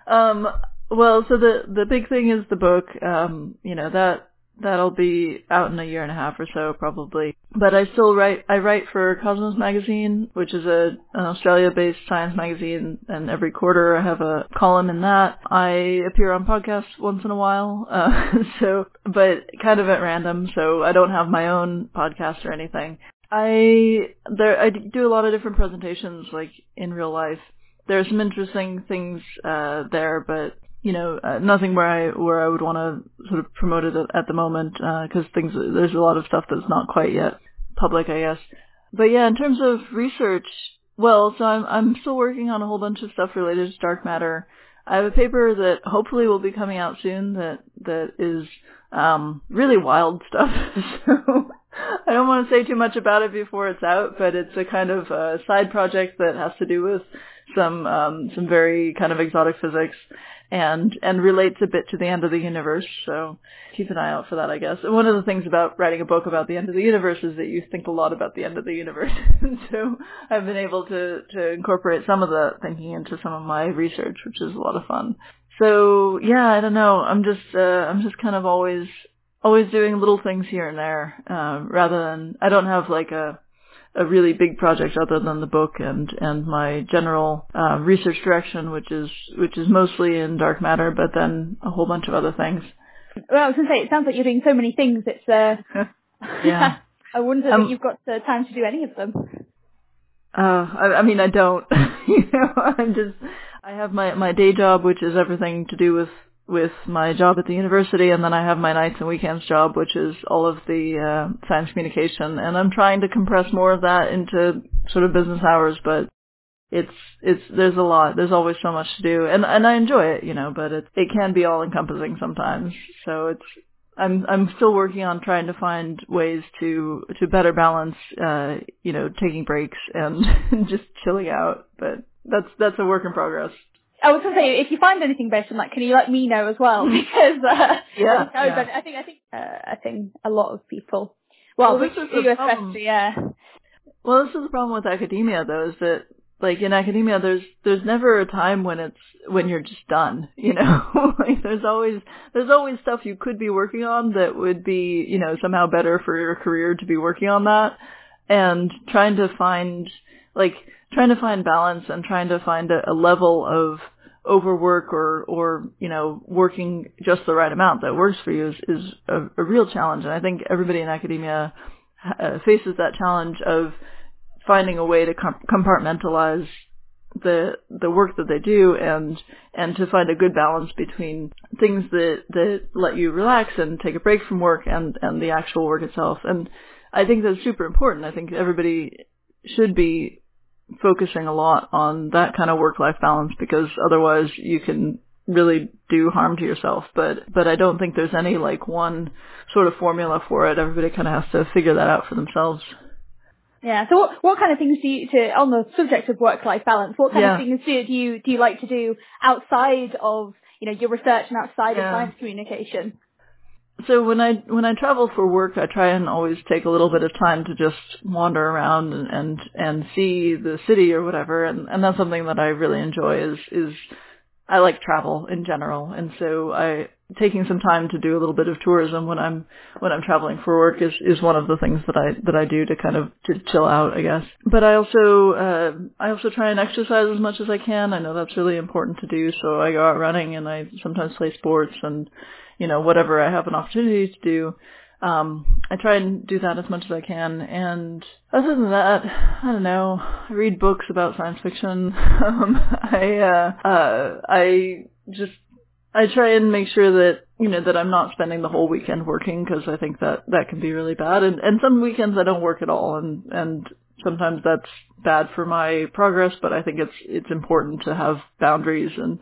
um, well, so the the big thing is the book. Um, you know that that'll be out in a year and a half or so probably. But I still write. I write for Cosmos Magazine, which is a an Australia-based science magazine, and every quarter I have a column in that. I appear on podcasts once in a while, uh, so but kind of at random. So I don't have my own podcast or anything. I there I do a lot of different presentations like in real life. There are some interesting things uh, there, but you know uh, nothing where I where I would want to sort of promote it at, the moment because things there's a lot of stuff that's not quite yet public, I guess. But yeah, in terms of research, well, so I'm I'm still working on a whole bunch of stuff related to dark matter. I have a paper that hopefully will be coming out soon that that is um, really wild stuff. so I don't want to say too much about it before it's out, but it's a kind of uh, side project that has to do with some um, some very kind of exotic physics and and relates a bit to the end of the universe. So keep an eye out for that, I guess. And one of the things about writing a book about the end of the universe is that you think a lot about the end of the universe. so I've been able to to incorporate some of the thinking into some of my research, which is a lot of fun. So yeah, I don't know. I'm just uh, I'm just kind of always always doing little things here and there, uh, rather than I don't have like a a really big project other than the book and and my general uh, research direction, which is which is mostly in dark matter, but then a whole bunch of other things. Well, I was going to say it sounds like you're doing so many things. It's uh, Yeah. I wonder Um, that you've got uh, time to do any of them. Uh, I, I mean, I don't. you know, I'm just. I have my my day job, which is everything to do with with my job at the university, and then I have my nights and weekends job, which is all of the uh, science communication. And I'm trying to compress more of that into sort of business hours, but it's it's there's a lot. There's always so much to do, and and I enjoy it, you know. But it it can be all encompassing sometimes. So it's I'm I'm still working on trying to find ways to to better balance, uh, you know, taking breaks and just chilling out. But that's that's a work in progress. I was going to say, if you find anything based on that, can you let me know as well? Because uh, Yeah, I, yeah. I think I think uh, I think a lot of people, well, Well, this is the problem. yeah. Well, this is the problem with academia, though, is that like in academia, there's there's never a time when it's when you're just done. You know, like there's always there's always stuff you could be working on that would be you know somehow better for your career to be working on that, and trying to find like trying to find balance and trying to find a, a level of overwork or or you know working just the right amount that works for you is is a, a real challenge. And I think everybody in academia uh, faces that challenge of finding a way to com- compartmentalize the the work that they do and and to find a good balance between things that that let you relax and take a break from work and and the actual work itself. And I think that's super important. I think everybody should be focusing a lot on that kind of work life balance because otherwise you can really do harm to yourself but but I don't think there's any like one sort of formula for it everybody kind of has to figure that out for themselves Yeah. So what what kind of things do you to on the subject of work life balance? What kind Yeah. of things do, do you do you like to do outside of you know your research and outside Yeah. of science communication? So when I when I travel for work, I try and always take a little bit of time to just wander around and and, and see the city or whatever, and and that's something that I really enjoy is is I like travel in general, and so I taking some time to do a little bit of tourism when I'm when I'm traveling for work is is one of the things that I that I do to kind of to chill out, I guess. But I also uh, I also try and exercise as much as I can. I know that's really important to do, so I go out running and I sometimes play sports and you know whatever I have an opportunity to do. Um, I try and do that as much as I can, and other than that, I don't know. I read books about science fiction. um, I uh, uh, I just I try and make sure that you know that I'm not spending the whole weekend working because I think that that can be really bad. And and some weekends I don't work at all, and and sometimes that's bad for my progress. But I think it's it's important to have boundaries. And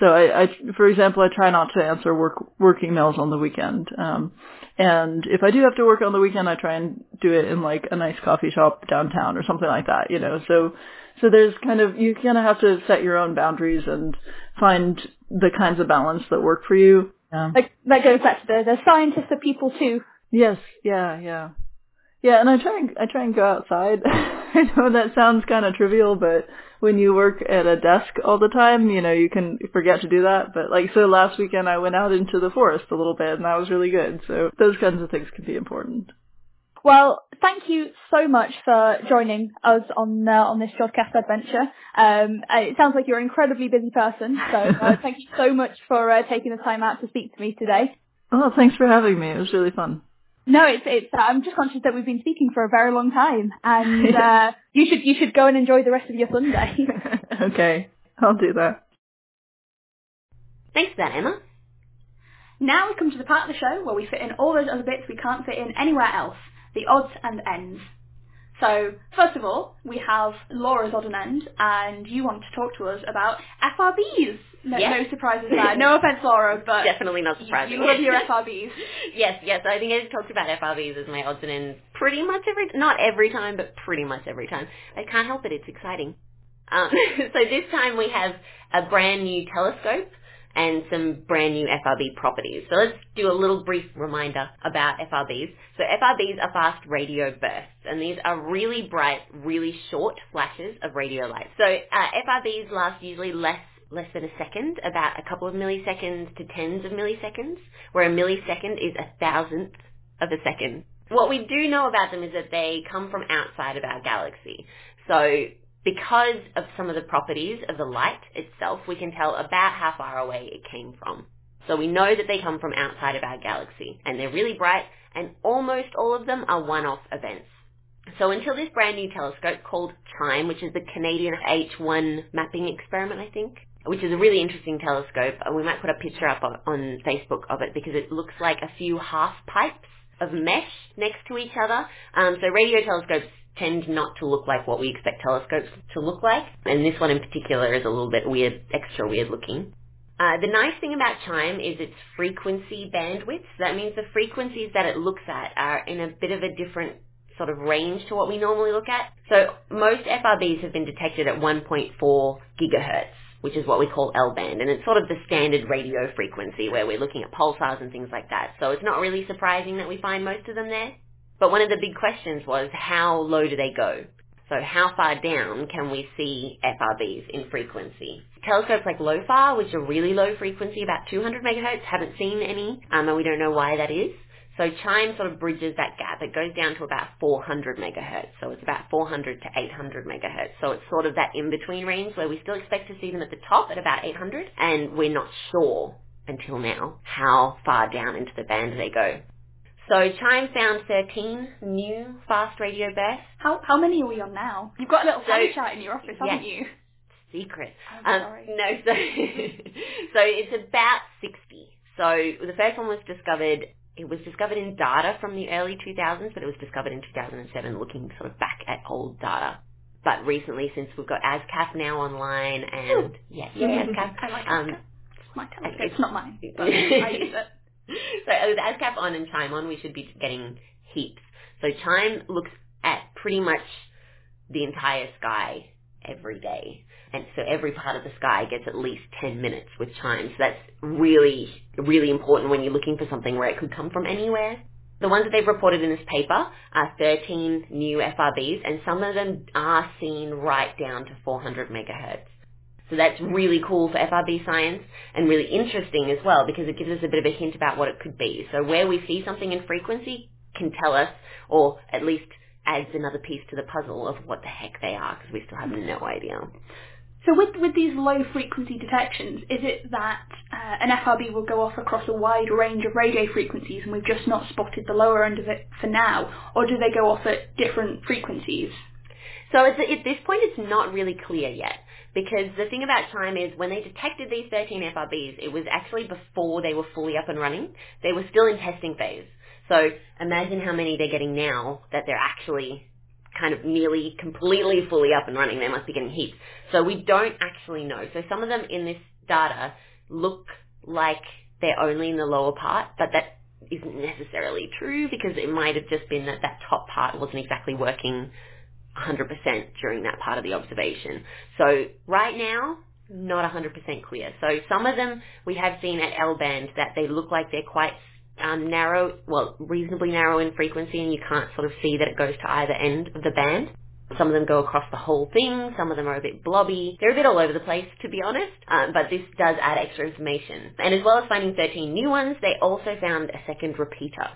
so I, I for example, I try not to answer work work emails on the weekend. Um, and if I do have to work on the weekend, I try and do it in like a nice coffee shop downtown or something like that. You know, so so there's kind of you kind of have to set your own boundaries and find the kinds of balance that work for you. Yeah. Like, that goes back to the, the scientists are people too. Yes, yeah, yeah. Yeah, and I try and I try and go outside. I know that sounds kind of trivial, but when you work at a desk all the time, you know, you can forget to do that. But like, so last weekend I went out into the forest a little bit, and that was really good. So those kinds of things can be important. Well, thank you so much for joining us on uh, on this Jodcast adventure. Um, uh, it sounds like you're an incredibly busy person, so uh, thank you so much for uh, taking the time out to speak to me today. Oh, thanks for having me. It was really fun. No, it's it's. Uh, I'm just conscious that we've been speaking for a very long time, and uh, you should you should go and enjoy the rest of your Sunday. okay, I'll do that. Thanks for that, Emma. Now we come to the part of the show where we fit in all those other bits we can't fit in anywhere else the odds and ends. So, first of all, we have Laura's odd and end, and you want to talk to us about FRBs. No, yes. no surprises there. No offense, Laura, but definitely not surprising. You love your FRBs. yes, yes. I think I talked about FRBs as my odds and ends pretty much every, not every time, but pretty much every time. I can't help it. It's exciting. Um, so this time we have a brand new telescope and some brand new FRB properties. So let's do a little brief reminder about FRBs. So FRBs are fast radio bursts, and these are really bright, really short flashes of radio light. So uh, FRBs last usually less less than a second, about a couple of milliseconds to tens of milliseconds, where a millisecond is a thousandth of a second. What we do know about them is that they come from outside of our galaxy. So because of some of the properties of the light itself, we can tell about how far away it came from. So we know that they come from outside of our galaxy, and they're really bright, and almost all of them are one-off events. So until this brand new telescope called CHIME, which is the Canadian H1 mapping experiment, I think, which is a really interesting telescope. and We might put a picture up on Facebook of it because it looks like a few half pipes of mesh next to each other. Um, so radio telescopes tend not to look like what we expect telescopes to look like. And this one in particular is a little bit weird, extra weird looking. Uh, the nice thing about Chime is its frequency bandwidth. That means the frequencies that it looks at are in a bit of a different sort of range to what we normally look at. So most FRBs have been detected at 1.4 gigahertz, which is what we call L-band, and it's sort of the standard radio frequency where we're looking at pulsars and things like that. So it's not really surprising that we find most of them there. But one of the big questions was how low do they go? So how far down can we see FRBs in frequency? Telescopes like LOFAR, which are really low frequency, about 200 megahertz, haven't seen any, um, and we don't know why that is. So CHIME sort of bridges that gap. It goes down to about 400 megahertz. So it's about 400 to 800 megahertz. So it's sort of that in-between range where we still expect to see them at the top at about 800, and we're not sure until now how far down into the band they go. So Chime found 13 new fast radio bursts. How how many are we on now? You've got a little so, chart in your office, haven't yes, you? Secret. I'm um, sorry. No, so so it's about 60. So the first one was discovered. It was discovered in data from the early 2000s, but it was discovered in 2007, looking sort of back at old data. But recently, since we've got ASKAP now online, and yes, yeah, ASKAP. I like ASKAP. Um, it's my telescope. It's not mine, but I use it. so with uh, ASKAP on and Chime on, we should be getting heaps. So Chime looks at pretty much the entire sky every day. And so every part of the sky gets at least 10 minutes with Chime. So that's really, really important when you're looking for something where it could come from anywhere. The ones that they've reported in this paper are 13 new FRBs, and some of them are seen right down to 400 megahertz. So that's really cool for FRB science and really interesting as well because it gives us a bit of a hint about what it could be. So where we see something in frequency can tell us, or at least adds another piece to the puzzle of what the heck they are because we still have no idea. So with with these low frequency detections, is it that uh, an FRB will go off across a wide range of radio frequencies and we've just not spotted the lower end of it for now, or do they go off at different frequencies? So at, at this point, it's not really clear yet. Because the thing about Chime is when they detected these 13 FRBs, it was actually before they were fully up and running. They were still in testing phase. So imagine how many they're getting now that they're actually kind of nearly completely fully up and running. They must be getting heaps. So we don't actually know. So some of them in this data look like they're only in the lower part, but that isn't necessarily true because it might have just been that that top part wasn't exactly working 100% during that part of the observation. So right now, not 100% clear. So some of them we have seen at L band that they look like they're quite um, narrow, well, reasonably narrow in frequency, and you can't sort of see that it goes to either end of the band. Some of them go across the whole thing. Some of them are a bit blobby. They're a bit all over the place, to be honest. Um, but this does add extra information. And as well as finding 13 new ones, they also found a second repeater.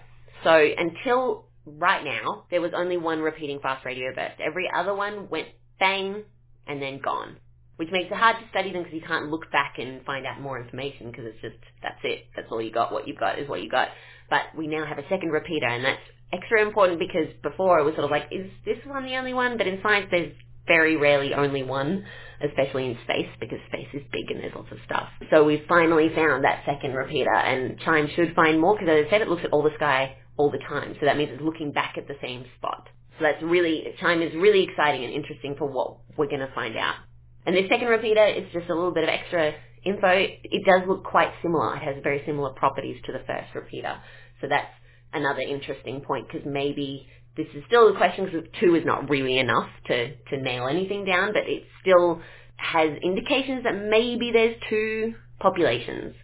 So until right now, there was only one repeating fast radio burst. Every other one went bang and then gone which makes it hard to study them because you can't look back and find out more information because it's just, that's it. That's all you got. What you've got is what you got. But we now have a second repeater and that's extra important because before it was sort of like, is this one the only one? But in science there's very rarely only one, especially in space because space is big and there's lots of stuff. So we finally found that second repeater and Chime should find more because as I said, it looks at all the sky all the Chime. So that means it's looking back at the same spot. So that's really, time is really exciting and interesting for what we're going to find out. And this second repeater is just a little bit of extra info. It does look quite similar. It has very similar properties to the first repeater. So that's another interesting point because maybe this is still a question because two is not really enough to, to nail anything down, but it still has indications that maybe there's two populations.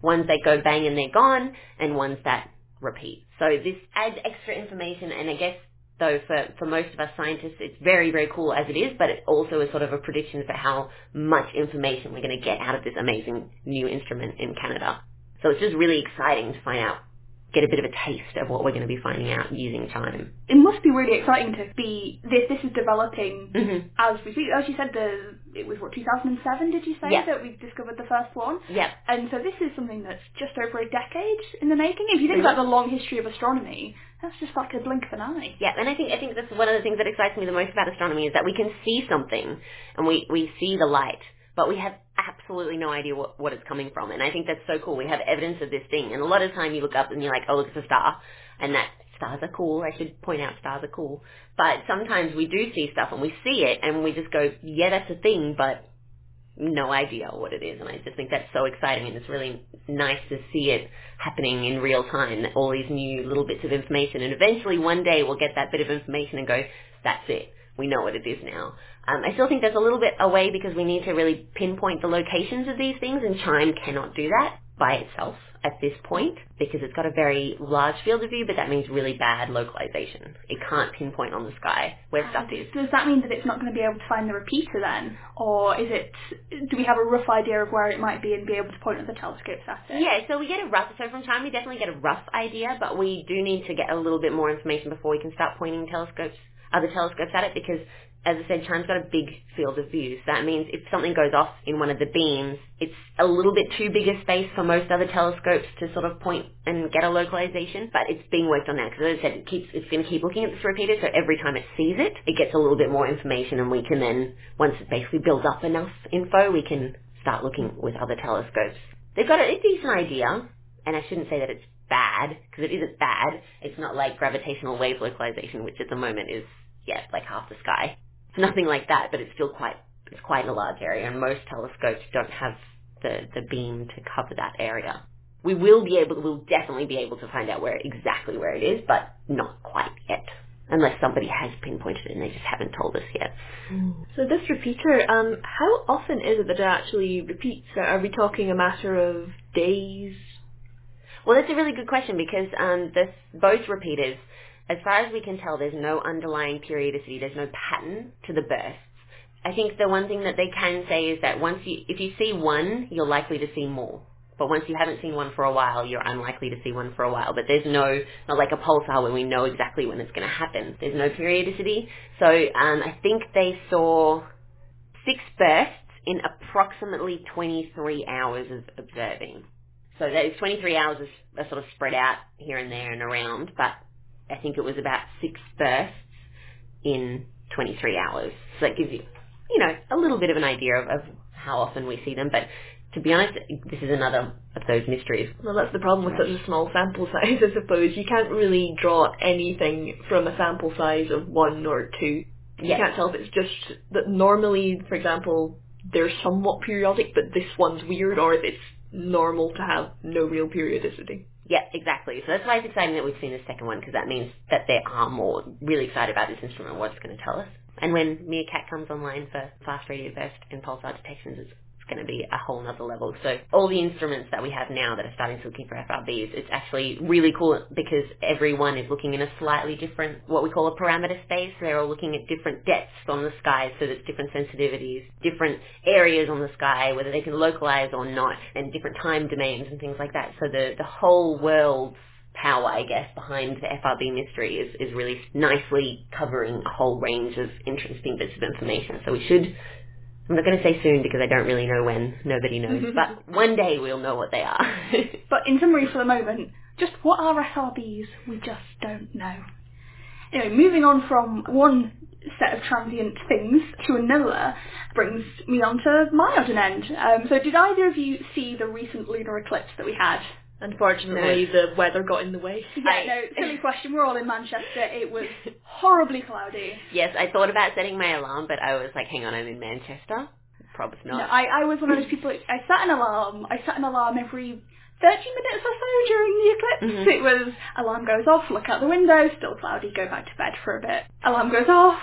Ones that go bang and they're gone and ones that repeat. So this adds extra information and I guess though for, for most of us scientists, it's very, very cool as it is, but it also is sort of a prediction for how much information we're going to get out of this amazing new instrument in Canada. So it's just really exciting to find out get a bit of a taste of what we're going to be finding out using Chime. It must be really exciting to be this. This is developing mm-hmm. as we speak. As you said, the it was what 2007. Did you say that we discovered the first one? Yeah. And so this is something that's just over a decade in the making. If you think mm-hmm. about the long history of astronomy, that's just like a blink of an eye. Yeah, and I think I think that's one of the things that excites me the most about astronomy is that we can see something and we we see the light but we have absolutely no idea what, what it's coming from. And I think that's so cool. We have evidence of this thing. And a lot of time you look up and you're like, oh, look, it's a star. And that stars are cool. I should point out stars are cool. But sometimes we do see stuff and we see it and we just go, yeah, that's a thing, but no idea what it is. And I just think that's so exciting and it's really nice to see it happening in real time, all these new little bits of information. And eventually one day we'll get that bit of information and go, that's it. We know what it is now. Um, I still think there's a little bit away because we need to really pinpoint the locations of these things, and Chime cannot do that by itself at this point because it's got a very large field of view, but that means really bad localization. It can't pinpoint on the sky where stuff is. Does that mean that it's not going to be able to find the repeater then? Or is it, do we have a rough idea of where it might be and be able to point at the telescopes at it? Yeah, so we get a rough, so from Chime we definitely get a rough idea, but we do need to get a little bit more information before we can start pointing telescopes other telescopes at it because as I said, Chime's got a big field of view. So that means if something goes off in one of the beams, it's a little bit too big a space for most other telescopes to sort of point and get a localization. But it's being worked on now because as I said, it keeps, it's going to keep looking at this repeater. So every time it sees it, it gets a little bit more information and we can then, once it basically builds up enough info, we can start looking with other telescopes. They've got a decent idea, and I shouldn't say that it's bad because it isn't bad. It's not like gravitational wave localization, which at the moment is yeah, like half the sky It's nothing like that, but it's still quite it's quite a large area, and most telescopes don't have the the beam to cover that area. We will be able, we'll definitely be able to find out where exactly where it is, but not quite yet, unless somebody has pinpointed it and they just haven't told us yet. So this repeater, um, how often is it that it actually repeats? Are we talking a matter of days? Well, that's a really good question because um, this both repeaters as far as we can tell, there's no underlying periodicity, there's no pattern to the bursts. I think the one thing that they can say is that once you, if you see one, you're likely to see more. But once you haven't seen one for a while, you're unlikely to see one for a while. But there's no, not like a pulsar where we know exactly when it's going to happen. There's no periodicity. So um, I think they saw six bursts in approximately 23 hours of observing. So those 23 hours are, are sort of spread out here and there and around, but I think it was about six bursts in 23 hours. So that gives you, you know, a little bit of an idea of, of how often we see them. But to be honest, this is another of those mysteries. Well, that's the problem with such a small sample size, I suppose. You can't really draw anything from a sample size of one or two. You Yes. can't tell if it's just that normally, for example, they're somewhat periodic, but this one's weird, or if it's normal to have no real periodicity. Yeah, exactly. So that's why it's exciting that we've seen the second one because that means that there are more. Really excited about this instrument, what it's going to tell us. And when MeerKAT comes online for fast radio burst and pulsar detections, it's, going to be a whole nother level. So all the instruments that we have now that are starting to looking for FRBs, it's actually really cool because everyone is looking in a slightly different, what we call a parameter space. They're all looking at different depths on the sky, so there's different sensitivities, different areas on the sky, whether they can localize or not, and different time domains and things like that. So the, the whole world's power, I guess, behind the FRB mystery is, is really nicely covering a whole range of interesting bits of information. So we should, I'm not going to say soon because I don't really know when, nobody knows, but one day we'll know what they are. But in summary for the moment, just what are FRBs? We just don't know. Anyway, moving on from one set of transient things to another brings me on to my odd and end. Um, so did either of you see the recent lunar eclipse that we had? Unfortunately, the weather got in the way. Yeah, no, silly question. We're all in Manchester. It was horribly cloudy. yes, I thought about setting my alarm, but I was like, hang on, I'm in Manchester. Probably No, not. I, I was one of those people. I set an alarm. I set an alarm every 30 minutes or so during the eclipse. Mhm. It was alarm goes off, look out the window, still cloudy, go back to bed for a bit. Alarm goes off,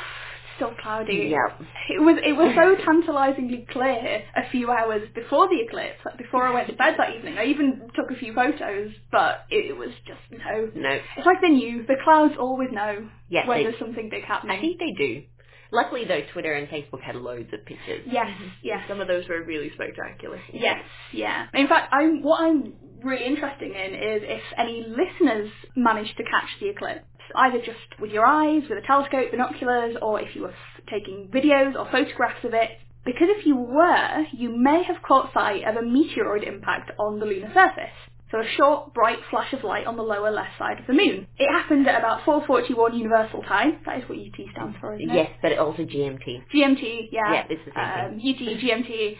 still cloudy. Yep. It was it was so tantalisingly clear a few hours before the eclipse, like before I went to bed that evening. I even took a few photos, but it, was just no. No. It's like the news. The clouds always know Yes, when they- there's something big happening. I think they do. Luckily, though, Twitter and Facebook had loads of pictures. yes, mm-hmm. yes. Some of those were really spectacular. Yes, yeah. In fact, I'm what I'm really interested in is if any listeners managed to catch the eclipse, either just with your eyes, with a telescope, binoculars, or if you were f- taking videos or photographs of it. Because if you were, you may have caught sight of a meteoroid impact on the lunar surface. So a short, bright flash of light on the lower left side of the moon. It happened at about 4:41 Universal Time. That is what UT stands for, isn't it? Yes, but also GMT. GMT, yeah. Yeah, it's the same um, UT, GMT,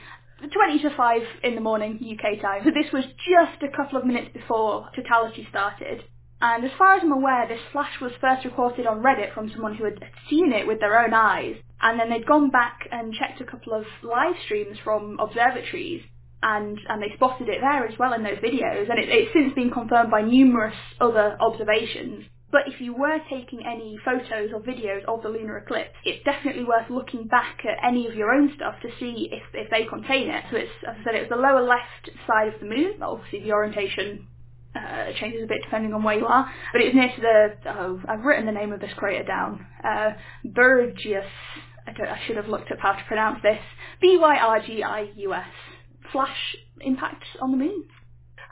20 to 5 in the morning UK time. So this was just a couple of minutes before totality started. And as far as I'm aware, this flash was first reported on Reddit from someone who had seen it with their own eyes. And then they'd gone back and checked a couple of live streams from observatories. And, and they spotted it there as well in those videos. And it, it's since been confirmed by numerous other observations. But if you were taking any photos or videos of the lunar eclipse, it's definitely worth looking back at any of your own stuff to see if, if they contain it. So it's, as I said, it was the lower left side of the moon. Obviously the orientation uh, changes a bit depending on where you are, but it's near to the, oh, I've written the name of this crater down, uh, Byrgius, I, don't, I should have looked up how to pronounce this, B-Y-R-G-I-U-S, flash impact on the moon.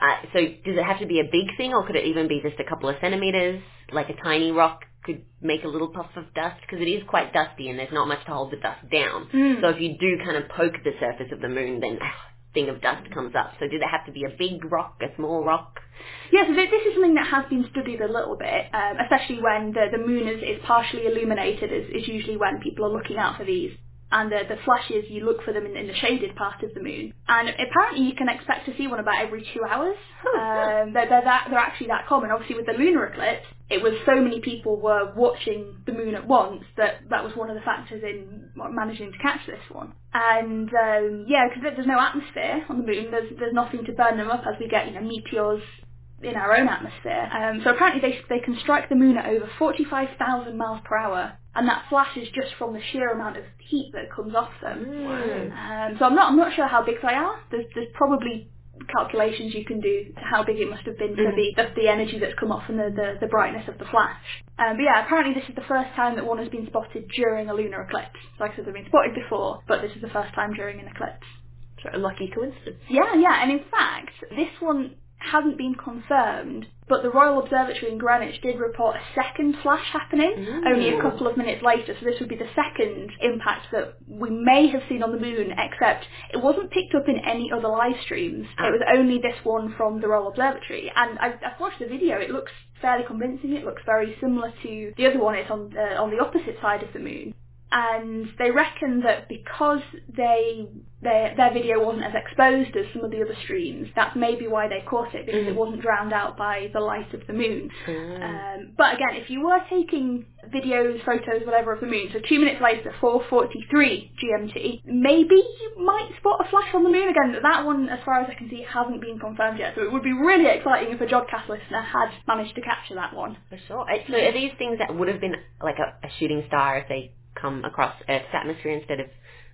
Uh, so does it have to be a big thing, or could it even be just a couple of centimeters, like a tiny rock could make a little puff of dust? Because it is quite dusty, and there's not much to hold the dust down. Mm. So if you do kind of poke the surface of the moon, then a thing of dust comes up. So did it have to be a big rock, a small rock? Yeah, so this is something that has been studied a little bit, um, especially when the, the moon is, is partially illuminated, is, is usually when people are looking out for these. And the, the flashes, you look for them in, in the shaded part of the moon. And apparently you can expect to see one about every two hours. Um, they're, they're, that, they're actually that common. Obviously with the lunar eclipse, it was so many people were watching the moon at once that that was one of the factors in managing to catch this one. And um, yeah, because there's no atmosphere on the moon, there's, there's nothing to burn them up as we get, you know, meteors in our own atmosphere. Um, so apparently they, they can strike the moon at over 45,000 miles per hour, and that flash is just from the sheer amount of heat that comes off them. Um, so I'm not I'm not sure how big they are. There's there's probably calculations you can do to how big it must have been for Mhm. the, the the energy that's come off from the, the, the brightness of the flash. Um, but yeah, apparently this is the first time that one has been spotted during a lunar eclipse. So like I said, they've been spotted before, but this is the first time during an eclipse. Sort of lucky coincidence. Yeah, yeah, and in fact, this one hasn't been confirmed, but the Royal Observatory in Greenwich did report a second flash happening Mm. only a couple of minutes later, so this would be the second impact that we may have seen on the moon, except it wasn't picked up in any other live streams. Ah. It was only this one from the Royal Observatory, and I, I've watched the video, it looks fairly convincing, it looks very similar to the other one, it's on, uh, on the opposite side of the moon and they reckon that because they their their video wasn't as exposed as some of the other streams, that's maybe why they caught it because it Mhm. wasn't drowned out by the light of the moon. Mm. Um, but again, if you were taking videos, photos, whatever of the moon, so two minutes later, 4:43 GMT, maybe you might spot a flash on the moon again. That one, as far as I can see, hasn't been confirmed yet. So it would be really exciting if a Jodcast listener had managed to capture that one. For sure. So are these things that would have been like a, a shooting star if they come across Earth's atmosphere instead of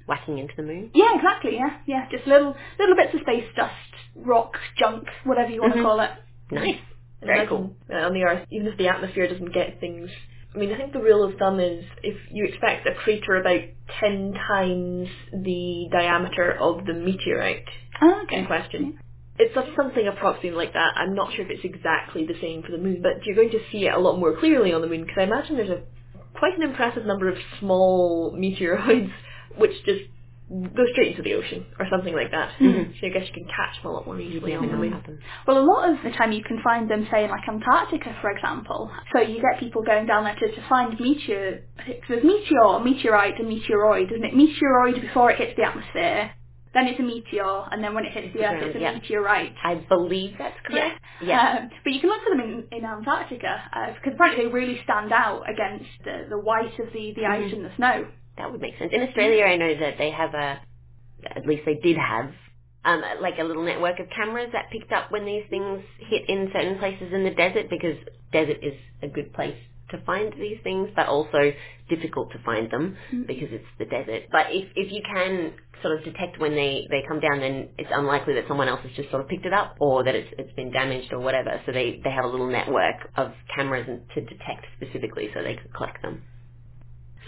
whacking into the moon? Yeah, exactly. Yeah, yeah. Just little little bits of space dust, rock, junk, whatever you want to Mhm. call it. Nice. Very cool. uh, on the Earth, even if the atmosphere doesn't get things. I mean, I think the rule of thumb is if you expect a crater about 10 times the diameter of the meteorite Oh, in question. It's something approximately like that. I'm not sure if it's exactly the same for the moon, but you're going to see it a lot more clearly on the moon because I imagine there's a quite an impressive number of small meteoroids which just go straight into the ocean or something like that. Mhm. So I guess you can catch them a lot more easily on the moon. Well, a lot of the time you can find them, say, in like Antarctica, for example. So you get people going down there to, to find meteor. There's meteor, meteorite, and meteoroid, isn't it? Meteoroid before it hits the atmosphere. Then it's a meteor, and then when it hits the Earth, it's a Yeah. meteorite. I believe that's correct. Yeah. Um, but you can look for them in, in Antarctica uh, because apparently they really stand out against the, the white of the, the ice Mhm. and the snow. That would make sense. In Australia, I know that they have a, at least they did have, um, like a little network of cameras that picked up when these things hit in certain places in the desert because desert is a good place to find these things, but also difficult to find them because it's the desert. But if, if you can sort of detect when they, they come down, then it's unlikely that someone else has just sort of picked it up or that it's, it's been damaged or whatever. So they, they have a little network of cameras to detect specifically so they can collect them.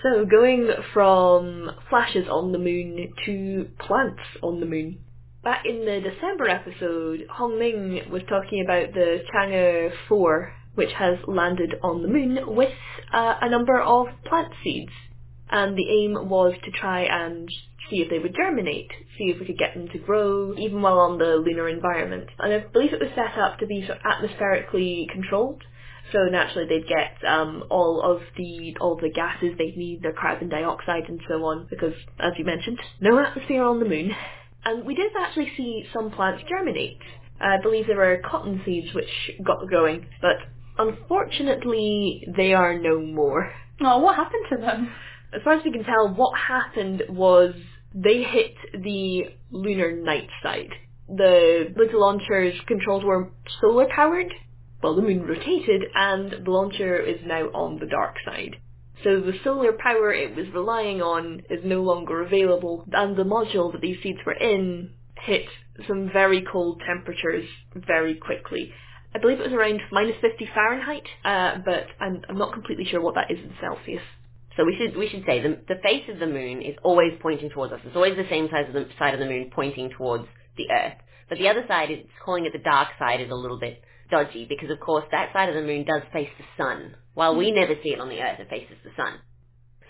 So going from flashes on the moon to plants on the moon. Back in the December episode, Hong Ming was talking about the Chang'e 4, which has landed on the moon with uh, a number of plant seeds. And the aim was to try and see if they would germinate, see if we could get them to grow, even while on the lunar environment. And I believe it was set up to be sort of atmospherically controlled. So naturally they'd get um, all of the all the gases they'd need, their carbon dioxide and so on, because as you mentioned, no atmosphere on the moon. And we did actually see some plants germinate. I believe there were cotton seeds which got going, but unfortunately they are no more. Oh, what happened to them? As far as we can tell, what happened was they hit the lunar night side. The little launcher's controls were solar powered. Well, the moon rotated and the launcher is now on the dark side. So the solar power it was relying on is no longer available and the module that these seeds were in hit some very cold temperatures very quickly. I believe it was around minus 50 Fahrenheit, uh, but I'm, I'm not completely sure what that is in Celsius. So we should we should say the the face of the moon is always pointing towards us. It's always the same side of the side of the moon pointing towards the Earth. But the other side, it's calling it the dark side, is a little bit dodgy because of course that side of the moon does face the sun. While we never see it on the Earth, it faces the sun.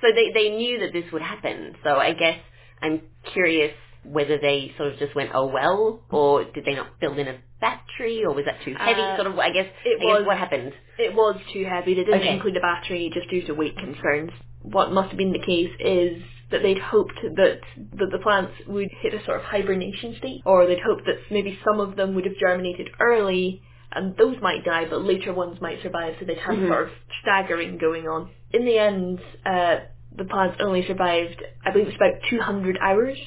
So they they knew that this would happen. So I guess I'm curious whether they sort of just went oh well, or did they not build in a battery, or was that too heavy? Uh, sort of I guess it I guess was- what happened. It was too heavy. They didn't Okay. include a battery just due to weight concerns. What must have been the case is that they'd hoped that, that the plants would hit a sort of hibernation state, or they'd hoped that maybe some of them would have germinated early and those might die, but later ones might survive, so they'd have Mhm. sort of staggering going on. In the end, uh, the plants only survived, I believe it's about 200 hours,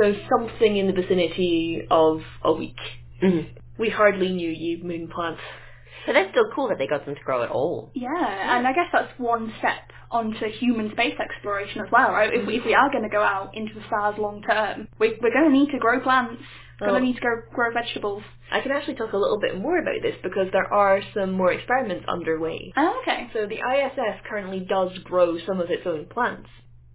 so something in the vicinity of a week. Mhm. We hardly knew you moon plants. So that's still cool that they got them to grow at all. Yeah, and I guess that's one step onto human space exploration as well, right? If, we- if we are going to go out into the stars long term, we, we're going to need to grow plants. Gonna need to grow, grow vegetables. I can actually talk a little bit more about this because there are some more experiments underway. Oh, okay. So the ISS currently does grow some of its own plants.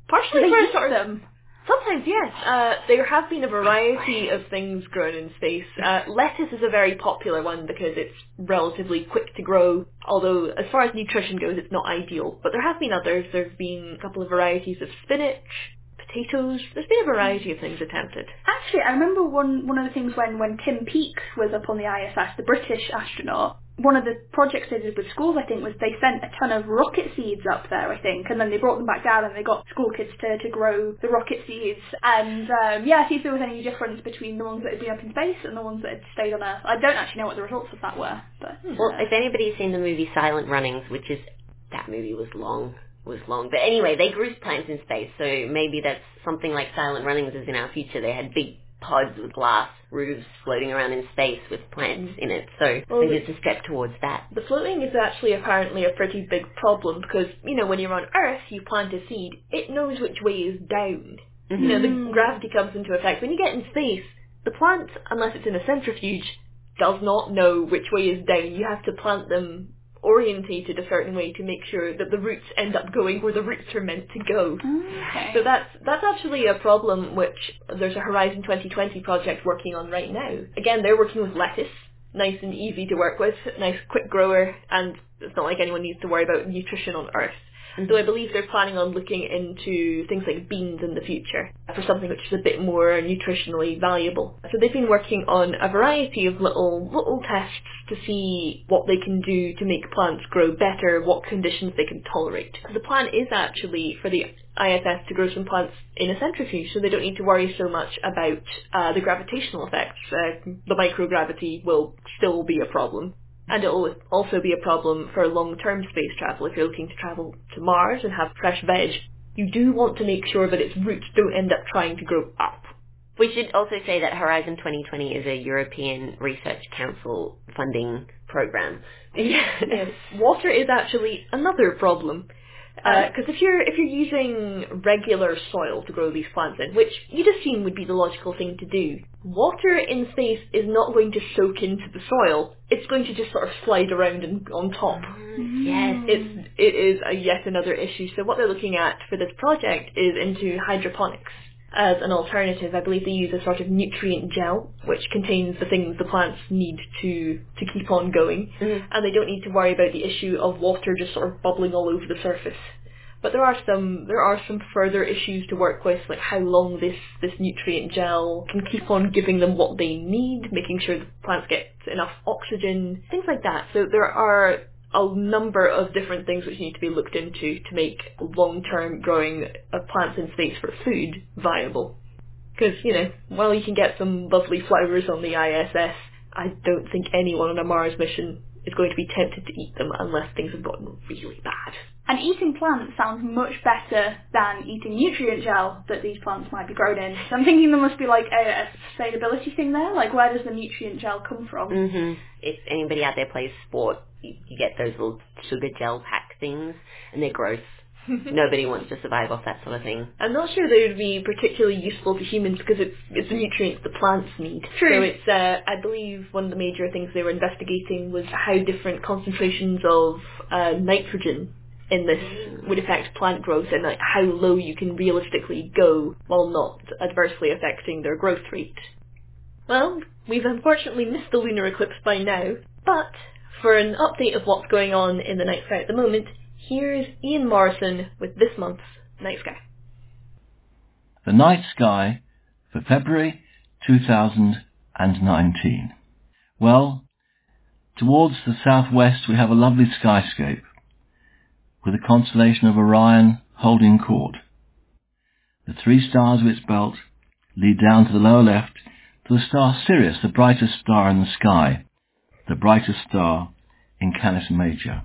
Partially they for use sort of them? Sometimes, yes. Uh, there have been a variety of things grown in space. Uh, lettuce is a very popular one because it's relatively quick to grow, although as far as nutrition goes, it's not ideal. But there have been others. There have been a couple of varieties of spinach, potatoes. There's been a variety of things attempted. Actually, I remember one one of the things when when Tim Peake was up on the ISS, the British astronaut. One of the projects they did with schools, I think, was they sent a ton of rocket seeds up there, I think, and then they brought them back down and they got school kids to, to grow the rocket seeds. And um, yeah, see if there was any difference between the ones that had been up in space and the ones that had stayed on Earth. I don't actually know what the results of that were, but Well, uh, if anybody's seen the movie Silent Runnings, which is that movie was long, was long. But anyway, they grew plants in space, so maybe that's something like Silent Runnings is in our future. They had big pods with glass roofs floating around in space with plants in it. So Well, maybe it's a step towards that. The floating is actually apparently a pretty big problem because, you know, when you're on Earth, you plant a seed, it knows which way is down. You know, Mm-hmm. the gravity comes into effect. When you get in space, the plant, unless it's in a centrifuge, does not know which way is down. You have to plant them orientated a certain way to make sure that the roots end up going where the roots are meant to go. okay. So that's that's actually a problem which there's a Horizon 2020 project working on right now. Again, they're working with lettuce, nice and easy to work with, nice quick grower, and it's not like anyone needs to worry about nutrition on Earth. And so I believe they're planning on looking into things like beans in the future for something which is a bit more nutritionally valuable. So they've been working on a variety of little little tests to see what they can do to make plants grow better, what conditions they can tolerate. The plan is actually for the ISS to grow some plants in a centrifuge, so they don't need to worry so much about uh, the gravitational effects. Uh, the microgravity will still be a problem. And it will also be a problem for long-term space travel. If you're looking to travel to Mars and have fresh veg, you do want to make sure that its roots don't end up trying to grow up. We should also say that Horizon 2020 is a European Research Council funding program. yes. Water is actually another problem. Uh, uh, because if you're if you're using regular soil to grow these plants in, which you'd assume would be the logical thing to do, water in space is not going to soak into the soil. It's going to just sort of slide around and on top. Mm-hmm. Yes. It's it is a yet another issue. So what they're looking at for this project is into hydroponics as an alternative. I believe they use a sort of nutrient gel which contains the things the plants need to to keep on going, mm-hmm. and they don't need to worry about the issue of water just sort of bubbling all over the surface. But there are some there are some further issues to work with, like how long this this nutrient gel can keep on giving them what they need, making sure the plants get enough oxygen, things like that. So there are a number of different things which need to be looked into to make long-term growing of plants in space for food viable. Because, you know, while you can get some lovely flowers on the ISS, I don't think anyone on a Mars mission is going to be tempted to eat them unless things have gotten really bad. And eating plants sounds much better than eating nutrient gel that these plants might be grown in. So I'm thinking there must be like a, a sustainability thing there. Like, where does the nutrient gel come from? hmm If anybody out there plays sport, you, get those little sugar gel pack things, and they're gross. Nobody wants to survive off that sort of thing. I'm not sure they would be particularly useful to humans because it's it's the nutrients the plants need. True. So it's uh, I believe one of the major things they were investigating was how different concentrations of uh, nitrogen in this would affect plant growth and like how low you can realistically go while not adversely affecting their growth rate. Well, we've unfortunately missed the lunar eclipse by now, but for an update of what's going on in the night sky at the moment, here's Ian Morison with this month's Night Sky. The night sky for February 2019. Well, towards the southwest we have a lovely skyscape with the constellation of Orion holding court. The three stars of its belt lead down to the lower left to the star Sirius, the brightest star in the sky, the brightest star in Canis Major.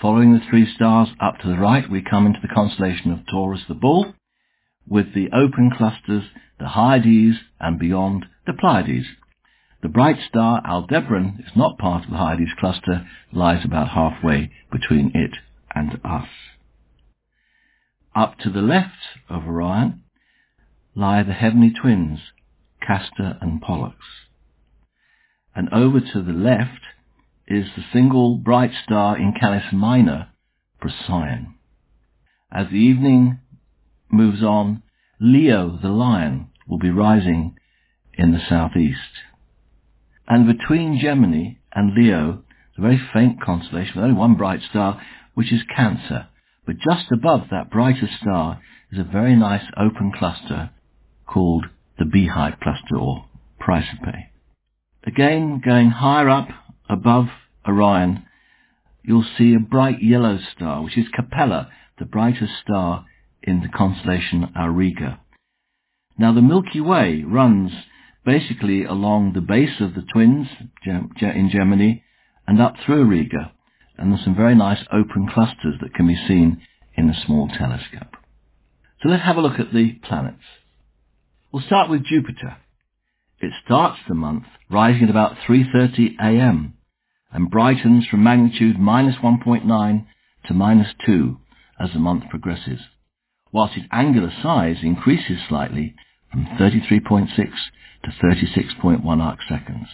Following the three stars up to the right, we come into the constellation of Taurus the Bull, with the open clusters, the Hyades, and beyond, the Pleiades. The bright star Aldebaran is not part of the Hyades cluster, lies about halfway between it and us. Up to the left of Orion lie the heavenly twins, Castor and Pollux. And over to the left is the single bright star in Canis Minor, Procyon. As the evening moves on, Leo the lion will be rising in the southeast. And between Gemini and Leo, a very faint constellation with only one bright star, which is Cancer. But just above that brighter star is a very nice open cluster called the Beehive Cluster or Praesepe. Again, going higher up above Orion, you'll see a bright yellow star, which is Capella, the brightest star in the constellation Auriga. Now the Milky Way runs basically along the base of the twins in Gemini and up through Auriga, and there's some very nice open clusters that can be seen in a small telescope. So let's have a look at the planets. We'll start with Jupiter. It starts the month rising at about 3.30 a.m. and brightens from magnitude minus 1.9 to minus 2 as the month progresses, whilst its angular size increases slightly from 33.6 to 36.1 arc seconds.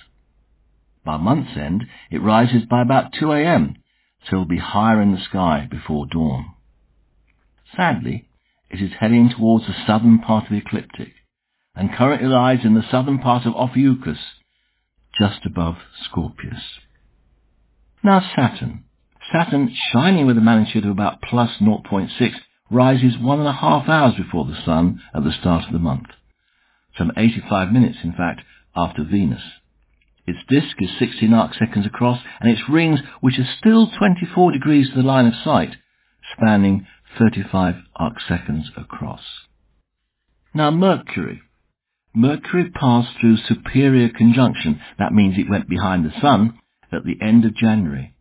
By month's end, it rises by about 2 a.m., so it'll be higher in the sky before dawn. Sadly, it is heading towards the southern part of the ecliptic, and currently lies in the southern part of Ophiuchus, just above Scorpius. Now Saturn. Saturn, shining with a magnitude of about plus 0.6, rises one and a half hours before the Sun at the start of the month. Some 85 minutes, in fact, after Venus. Its disk is 16 arc seconds across, and its rings, which are still 24 degrees to the line of sight, spanning 35 arc seconds across. Now Mercury. Mercury passed through superior conjunction, that means it went behind the Sun, at the end of January,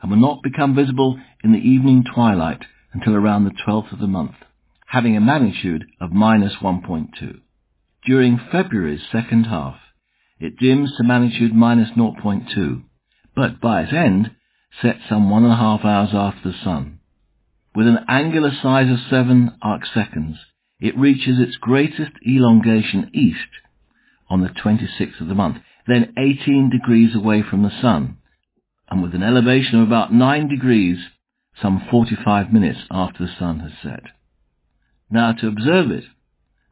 and will not become visible in the evening twilight until around the 12th of the month, having a magnitude of minus 1.2. During February's second half, it dims to magnitude minus 0.2, but by its end sets some one and a half hours after the Sun. With an angular size of 7 arc seconds, it reaches its greatest elongation east on the 26th of the month, then 18 degrees away from the Sun, and with an elevation of about 9 degrees some 45 minutes after the Sun has set. Now to observe it,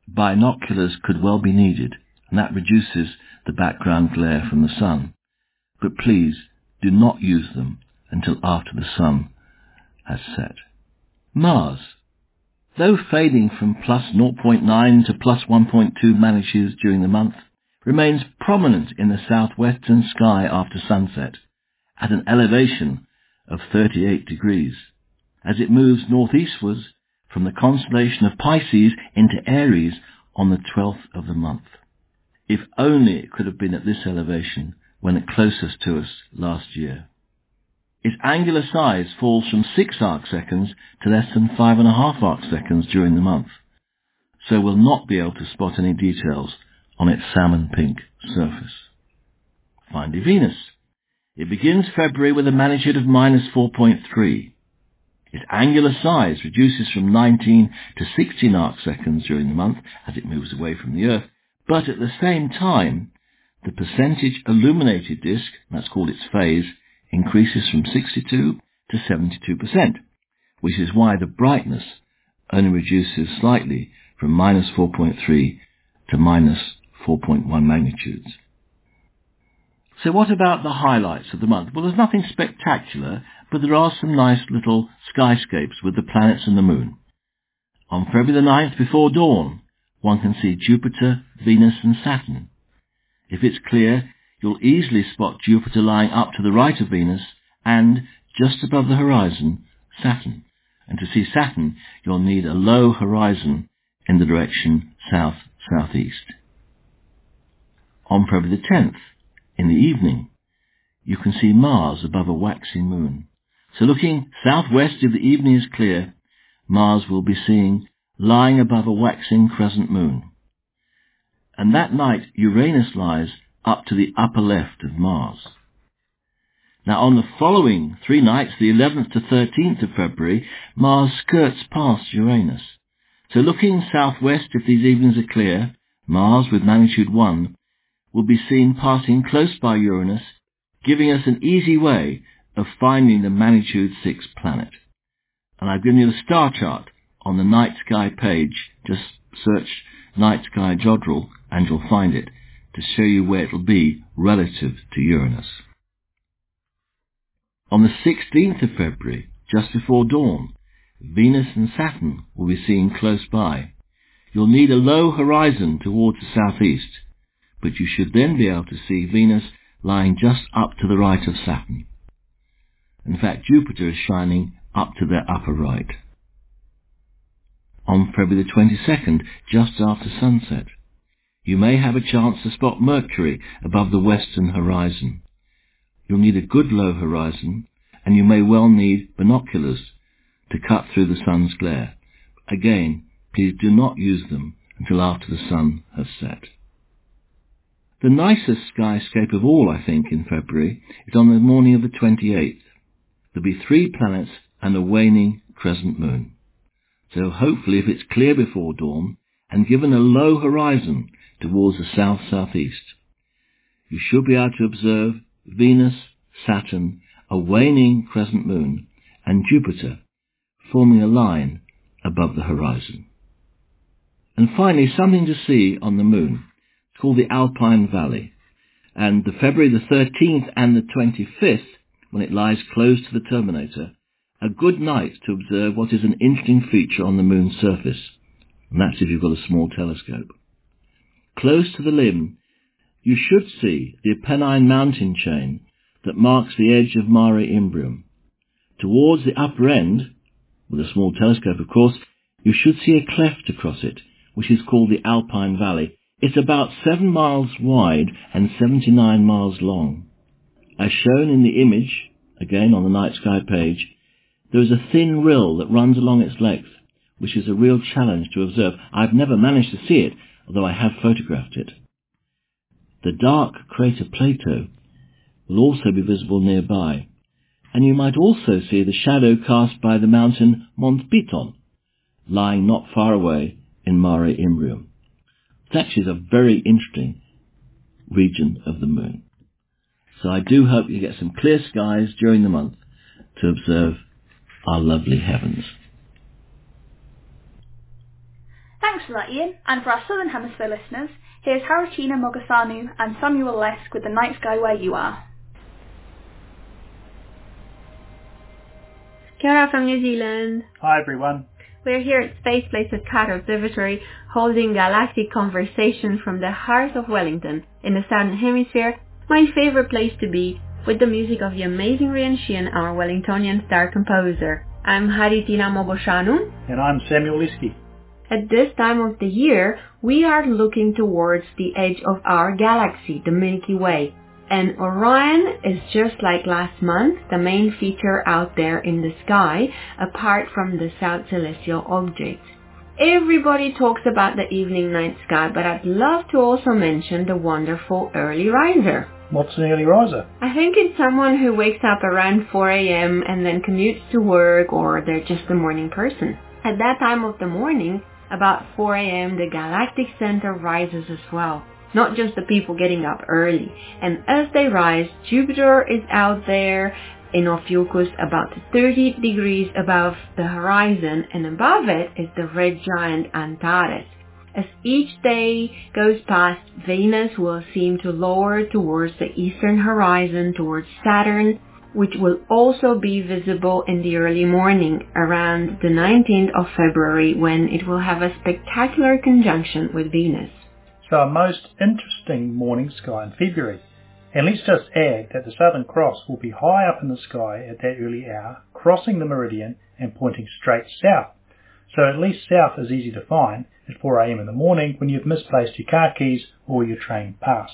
binoculars could well be needed, and that reduces the background glare from the sun. But please do not use them until after the sun has set. Mars. Though fading from plus 0.9 to plus 1.2 magnitudes during the month, remains prominent in the southwestern sky after sunset, at an elevation of 38 degrees, as it moves northeastwards from the constellation of Pisces into Aries on the 12th of the month. If only it could have been at this elevation when it closest to us last year. Its angular size falls from 6 arcseconds to less than 5.5 arcseconds during the month, so we'll not be able to spot any details on its salmon pink surface. Finally, Venus. It begins February with a magnitude of minus 4.3. Its angular size reduces from 19 to 16 arcseconds during the month as it moves away from the Earth, but at the same time, the percentage illuminated disk, that's called its phase, increases from 62 to 72%, which is why the brightness only reduces slightly from minus 4.3 to minus 4.1 magnitudes. So what about the highlights of the month? Well, there's nothing spectacular, but there are some nice little skyscapes with the planets and the moon. On February the 9th, before dawn, one can see Jupiter, Venus and Saturn. If it's clear, you'll easily spot Jupiter lying up to the right of Venus and, just above the horizon, Saturn. And to see Saturn, you'll need a low horizon in the direction south-southeast. On February the 10th, in the evening, you can see Mars above a waxing moon. So looking southwest if the evening is clear, Mars will be seen lying above a waxing crescent moon. And that night Uranus lies up to the upper left of Mars. Now on the following three nights, the 11th to 13th of February, Mars skirts past Uranus. So looking southwest if these evenings are clear, Mars with magnitude 1, will be seen passing close by Uranus, giving us an easy way of finding the magnitude 6 planet. And I've given you the star chart on the night sky page. Just search night sky Jodrell and you'll find it to show you where it will be relative to Uranus. On the 16th of February, just before dawn, Venus and Saturn will be seen close by. You'll need a low horizon towards the southeast, but you should then be able to see Venus lying just up to the right of Saturn. In fact, Jupiter is shining up to their upper right. On February the 22nd, just after sunset, you may have a chance to spot Mercury above the western horizon. You'll need a good low horizon, and you may well need binoculars to cut through the sun's glare. Again, please do not use them until after the sun has set. The nicest skyscape of all, I think, in February is on the morning of the 28th. There'll be three planets and a waning crescent moon. So hopefully if it's clear before dawn and given a low horizon towards the south-southeast, you should be able to observe Venus, Saturn, a waning crescent moon, and Jupiter forming a line above the horizon. And finally, something to see on the moon. Called the Alpine Valley. And the February the 13th and the 25th, when it lies close to the terminator, a good night to observe what is an interesting feature on the moon's surface. And that's if you've got a small telescope. Close to the limb, you should see the Apennine mountain chain that marks the edge of Mare Imbrium. Towards the upper end, with a small telescope of course, you should see a cleft across it, which is called the Alpine Valley. It's about seven miles wide and 79 miles long. As shown in the image, again on the night sky page, there is a thin rill that runs along its length, which is a real challenge to observe. I've never managed to see it, although I have photographed it. The dark crater Plato will also be visible nearby, and you might also see the shadow cast by the mountain Mont Piton, lying not far away in Mare Imbrium. It actually a very interesting region of the moon. So I do hope you get some clear skies during the month to observe our lovely heavens. Thanks for that, Ian. And for our Southern Hemisphere listeners, here's Haritina Mogosanu and Samuel Leske with The Night Sky Where You Are. Kia ora from New Zealand. Hi everyone. We're here at Space Place at Carter Observatory holding galactic conversation from the heart of Wellington in the Southern Hemisphere, my favorite place to be with the music of the amazing Rhian Sheehan, our Wellingtonian star composer. I'm Haritina Mogosanu. And I'm Samuel Leske. At this time of the year, we are looking towards the edge of our galaxy, the Milky Way. And Orion is just like last month, the main feature out there in the sky, apart from the south celestial object. Everybody talks about the evening night sky, but I'd love to also mention the wonderful early riser. What's an early riser? I think it's someone who wakes up around 4 a.m. and then commutes to work or they're just a morning person. At that time of the morning, about 4 a.m., the galactic center rises as well not just the people getting up early. And as they rise, Jupiter is out there in Ophiuchus about 30 degrees above the horizon and above it is the red giant Antares. As each day goes past, Venus will seem to lower towards the eastern horizon towards Saturn, which will also be visible in the early morning around the 19th of February when it will have a spectacular conjunction with Venus. So a most interesting morning sky in February. And let's just add that the Southern Cross will be high up in the sky at that early hour, crossing the meridian and pointing straight south. So at least south is easy to find at 4am in the morning when you've misplaced your car keys or your train pass.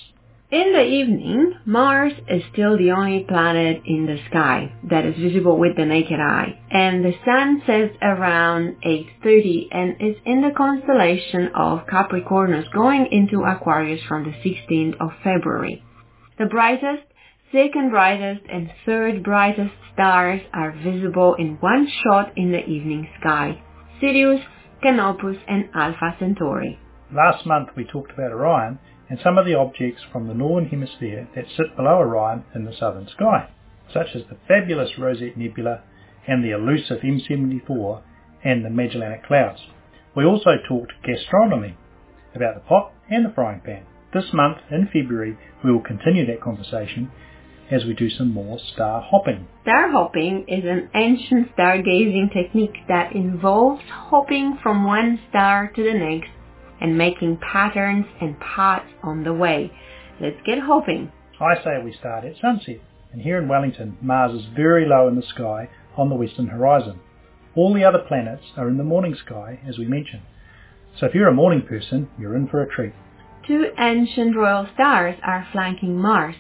In the evening, Mars is still the only planet in the sky that is visible with the naked eye. And the sun sets around 8.30 and is in the constellation of Capricornus going into Aquarius from the 16th of February. The brightest, second brightest and third brightest stars are visible in one shot in the evening sky. Sirius, Canopus and Alpha Centauri. Last month we talked about Orion and some of the objects from the northern hemisphere that sit below Orion in the southern sky, such as the fabulous Rosette Nebula and the elusive M74 and the Magellanic Clouds. We also talked gastronomy, about the pot and the frying pan. This month, in February, we will continue that conversation as we do some more star hopping. Star hopping is an ancient stargazing technique that involves hopping from one star to the next and making patterns and paths on the way. Let's get hoping. I say we start at sunset, and here in Wellington, Mars is very low in the sky on the western horizon. All the other planets are in the morning sky, as we mentioned. So if you're a morning person, you're in for a treat. Two ancient royal stars are flanking Mars.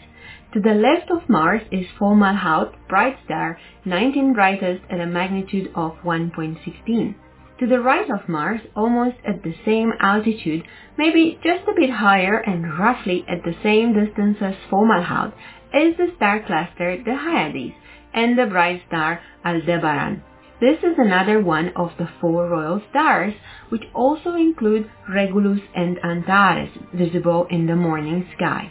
To the left of Mars is Fomalhaut, bright star, 19 brightest at a magnitude of 1.16. To the right of Mars, almost at the same altitude, maybe just a bit higher and roughly at the same distance as Fomalhaut, is the star cluster the Hyades and the bright star Aldebaran. This is another one of the four royal stars, which also include Regulus and Antares, visible in the morning sky.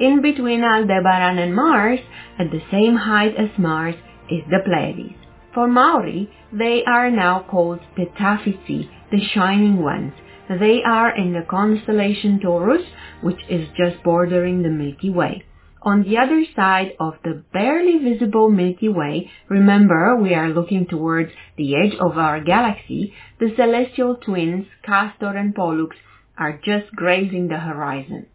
In between Aldebaran and Mars, at the same height as Mars, is the Pleiades. For Maori, they are now called the Tafizi, the Shining Ones. They are in the constellation Taurus, which is just bordering the Milky Way. On the other side of the barely visible Milky Way, remember we are looking towards the edge of our galaxy, the celestial twins Castor and Pollux are just grazing the horizon.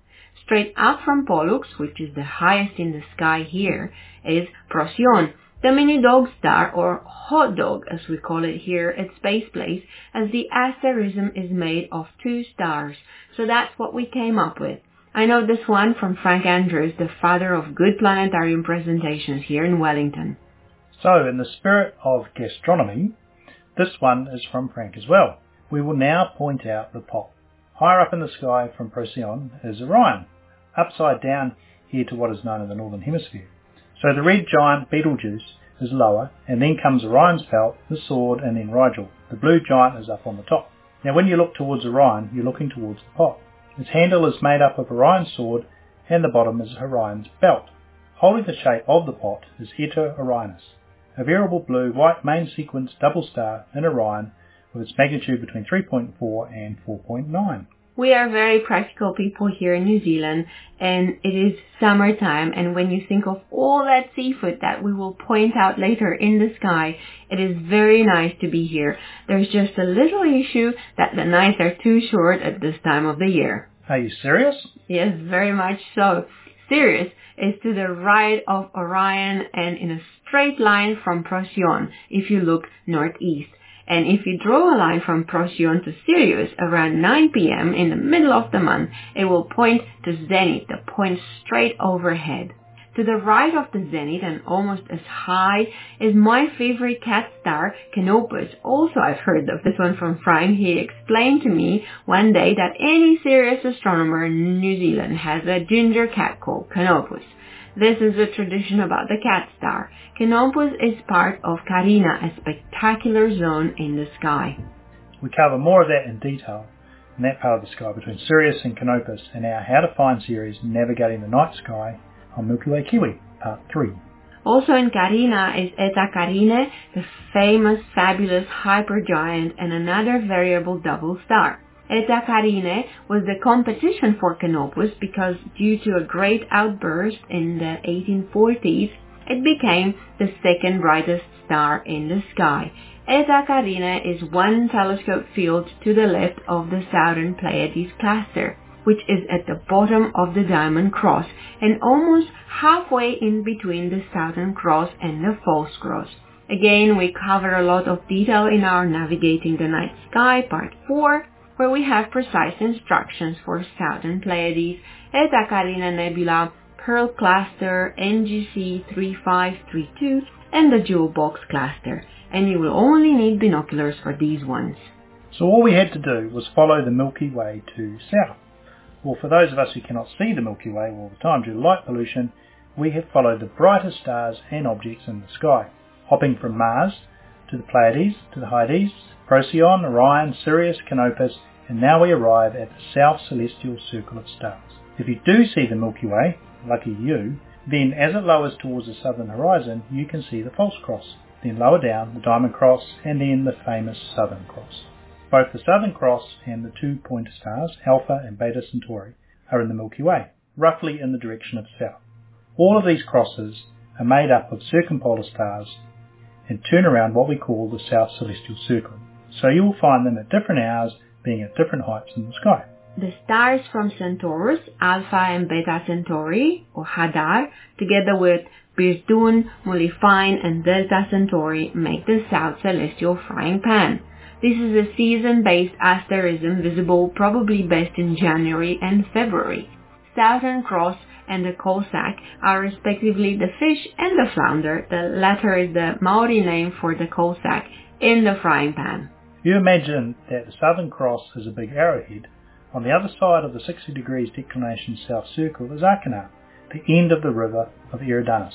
Straight up from Pollux, which is the highest in the sky here, is Procyon, the mini dog star, or hot dog as we call it here at Space Place, as the asterism is made of two stars. So that's what we came up with. I know this one from Frank Andrews, the father of good planetarium presentations here in Wellington. So, in the spirit of gastronomy, this one is from Frank as well. We will now point out the pot. Higher up in the sky from Procyon is Orion, upside down here to what is known in the northern hemisphere. So the red giant Betelgeuse is lower, and then comes Orion's belt, the sword, and then Rigel. The blue giant is up on the top. Now when you look towards Orion, you're looking towards the pot. Its handle is made up of Orion's sword, and the bottom is Orion's belt. Holding the shape of the pot is Eta Orionis, a variable blue-white main sequence double star in Orion with its magnitude between 3.4 and 4.9. We are very practical people here in New Zealand and it is summertime and when you think of all that seafood that we will point out later in the sky, it is very nice to be here. There's just a little issue that the nights are too short at this time of the year. Are you serious? Yes, very much so. Sirius is to the right of Orion and in a straight line from Procyon if you look northeast. And if you draw a line from Procyon to Sirius around 9 p.m. in the middle of the month, it will point to zenith, the point straight overhead. To the right of the zenith and almost as high is my favorite cat star, Canopus. Also, I've heard of this one from Frank. He explained to me one day that any serious astronomer in New Zealand has a ginger cat called Canopus. This is a tradition about the cat star. Canopus is part of Carina, a spectacular zone in the sky. We cover more of that in detail in that part of the sky between Sirius and Canopus in our How to Find series Navigating the Night Sky on Milky Way Kiwi, Part 3. Also in Carina is Eta Carinae, the famous, fabulous hypergiant and another variable double star. Eta Carinae was the competition for Canopus because due to a great outburst in the 1840s, it became the second brightest star in the sky. Eta Carinae is one telescope field to the left of the southern Pleiades cluster, which is at the bottom of the Diamond Cross and almost halfway in between the Southern Cross and the False Cross. Again, we cover a lot of detail in our Navigating the Night Sky Part 4, where we have precise instructions for Southern Pleiades, Eta Carina Nebula, Pearl Cluster, NGC 3532, and the Jewel Box Cluster, and you will only need binoculars for these ones. So all we had to do was follow the Milky Way to south. Well, for those of us who cannot see the Milky Way all the time due to light pollution, we have followed the brightest stars and objects in the sky, hopping from Mars to the Pleiades, to the Hyades, Procyon, Orion, Sirius, Canopus, and now we arrive at the South Celestial Circle of Stars. If you do see the Milky Way, lucky you, then as it lowers towards the southern horizon, you can see the False Cross. Then lower down, the Diamond Cross, and then the famous Southern Cross. Both the Southern Cross and the two pointer stars, Alpha and Beta Centauri, are in the Milky Way, roughly in the direction of south. All of these crosses are made up of circumpolar stars and turn around what we call the South Celestial Circle. So you will find them at different hours being at different heights in the sky. The stars from Centaurus, Alpha and Beta Centauri, or Hadar, together with Birtun, Muliphine, and Delta Centauri make the South Celestial Frying Pan. This is a season-based asterism visible probably best in January and February. Southern Cross and the Coalsack are respectively the fish and the flounder. The latter is the Maori name for the Coalsack in the frying pan. You imagine that the Southern Cross is a big arrowhead. On the other side of the 60 degrees declination south circle is Achernar, the end of the river of Eridanus.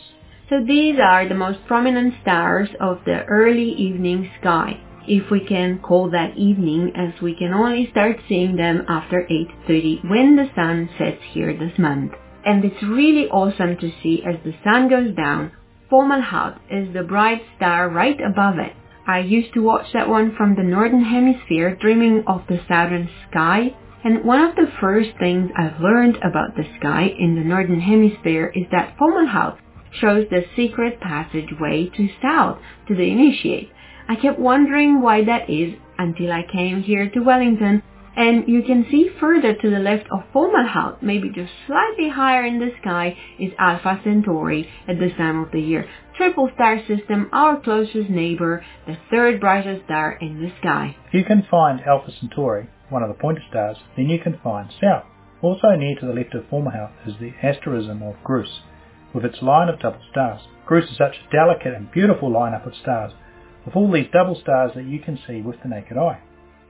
So these are the most prominent stars of the early evening sky, if we can call that evening as we can only start seeing them after 8.30 when the sun sets here this month. And it's really awesome to see as the sun goes down, Fomalhaut is the bright star right above it. I used to watch that one from the northern hemisphere dreaming of the southern sky and one of the first things I've learned about the sky in the northern hemisphere is that Fomalhaut shows the secret passageway to south to the initiate. I kept wondering why that is until I came here to Wellington and you can see further to the left of Fomalhaut, maybe just slightly higher in the sky, is Alpha Centauri at this time of the year. Triple star system, our closest neighbor, the third brightest star in the sky. If you can find Alpha Centauri, one of the pointer stars, then you can find South. Also near to the left of Fomalhaut is the asterism of Grus, with its line of double stars. Grus is such a delicate and beautiful lineup of stars, with all these double stars that you can see with the naked eye.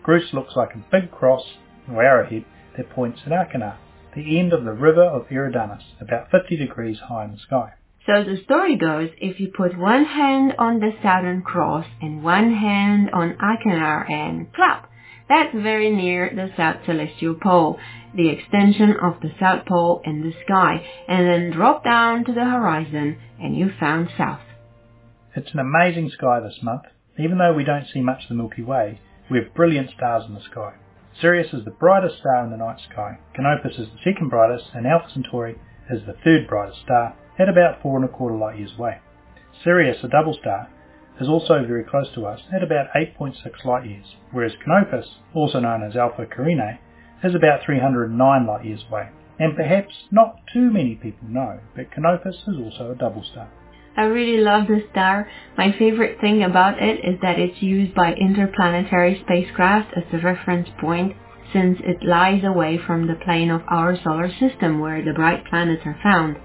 Grus looks like a big cross or arrowhead that points at Achernar, the end of the river of Eridanus, about 50 degrees high in the sky. So the story goes, if you put one hand on the Southern Cross and one hand on Achernar and clap, that's very near the South Celestial Pole, the extension of the South Pole in the sky, and then drop down to the horizon and you found South. It's an amazing sky this month. Even though we don't see much of the Milky Way, we have brilliant stars in the sky. Sirius is the brightest star in the night sky, Canopus is the second brightest, and Alpha Centauri is the third brightest star at about four and a quarter light years away. Sirius, a double star, is also very close to us at about 8.6 light years, whereas Canopus, also known as Alpha Carinae, is about 309 light years away. And perhaps not too many people know, but Canopus is also a double star. I really love the star. My favorite thing about it is that it's used by interplanetary spacecraft as a reference point since it lies away from the plane of our solar system where the bright planets are found.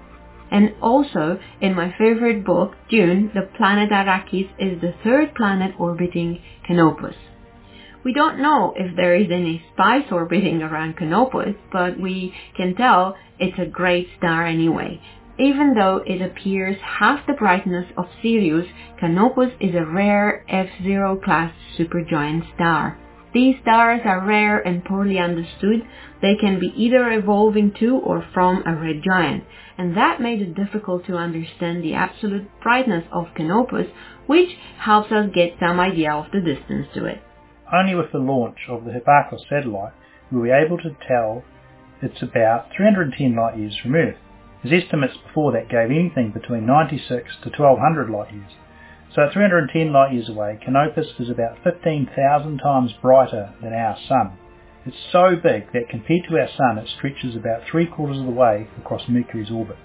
And also, in my favorite book, Dune, the planet Arrakis is the third planet orbiting Canopus. We don't know if there is any spice orbiting around Canopus, but we can tell it's a great star anyway. Even though it appears half the brightness of Sirius, Canopus is a rare F0 class supergiant star. These stars are rare and poorly understood. They can be either evolving to or from a red giant, and that made it difficult to understand the absolute brightness of Canopus, which helps us get some idea of the distance to it. Only with the launch of the Hipparcos satellite were we able to tell it's about 310 light years from Earth. His estimates before that gave anything between 96 to 1200 light years. So at 310 light years away, Canopus is about 15,000 times brighter than our Sun. It's so big that compared to our Sun it stretches about three quarters of the way across Mercury's orbit.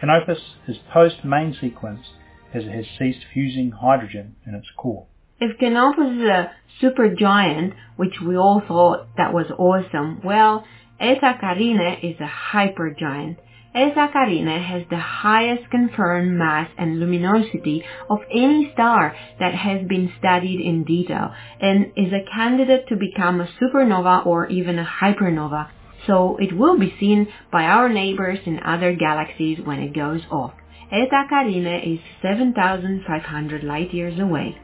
Canopus is post-main sequence as it has ceased fusing hydrogen in its core. If Canopus is a supergiant, which we all thought that was awesome, well, Eta Carinae is a hypergiant. Eta Carinae has the highest confirmed mass and luminosity of any star that has been studied in detail and is a candidate to become a supernova or even a hypernova, so it will be seen by our neighbors in other galaxies when it goes off. Eta Carinae is 7,500 light years away.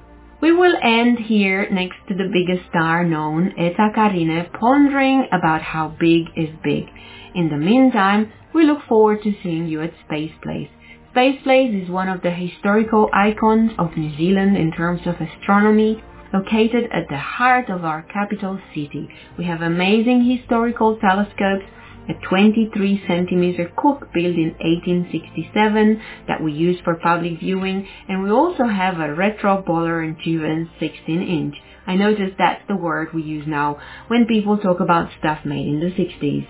We will end here next to the biggest star known, Eta Carinae, pondering about how big is big. In the meantime, we look forward to seeing you at Space Place. Space Place is one of the historical icons of New Zealand in terms of astronomy, located at the heart of our capital city. We have amazing historical telescopes, a 23 centimeter Cooke built in 1867 that we use for public viewing, and we also have a retro Boller and Chivens 16 inch. I notice that's the word we use now when people talk about stuff made in the 60s.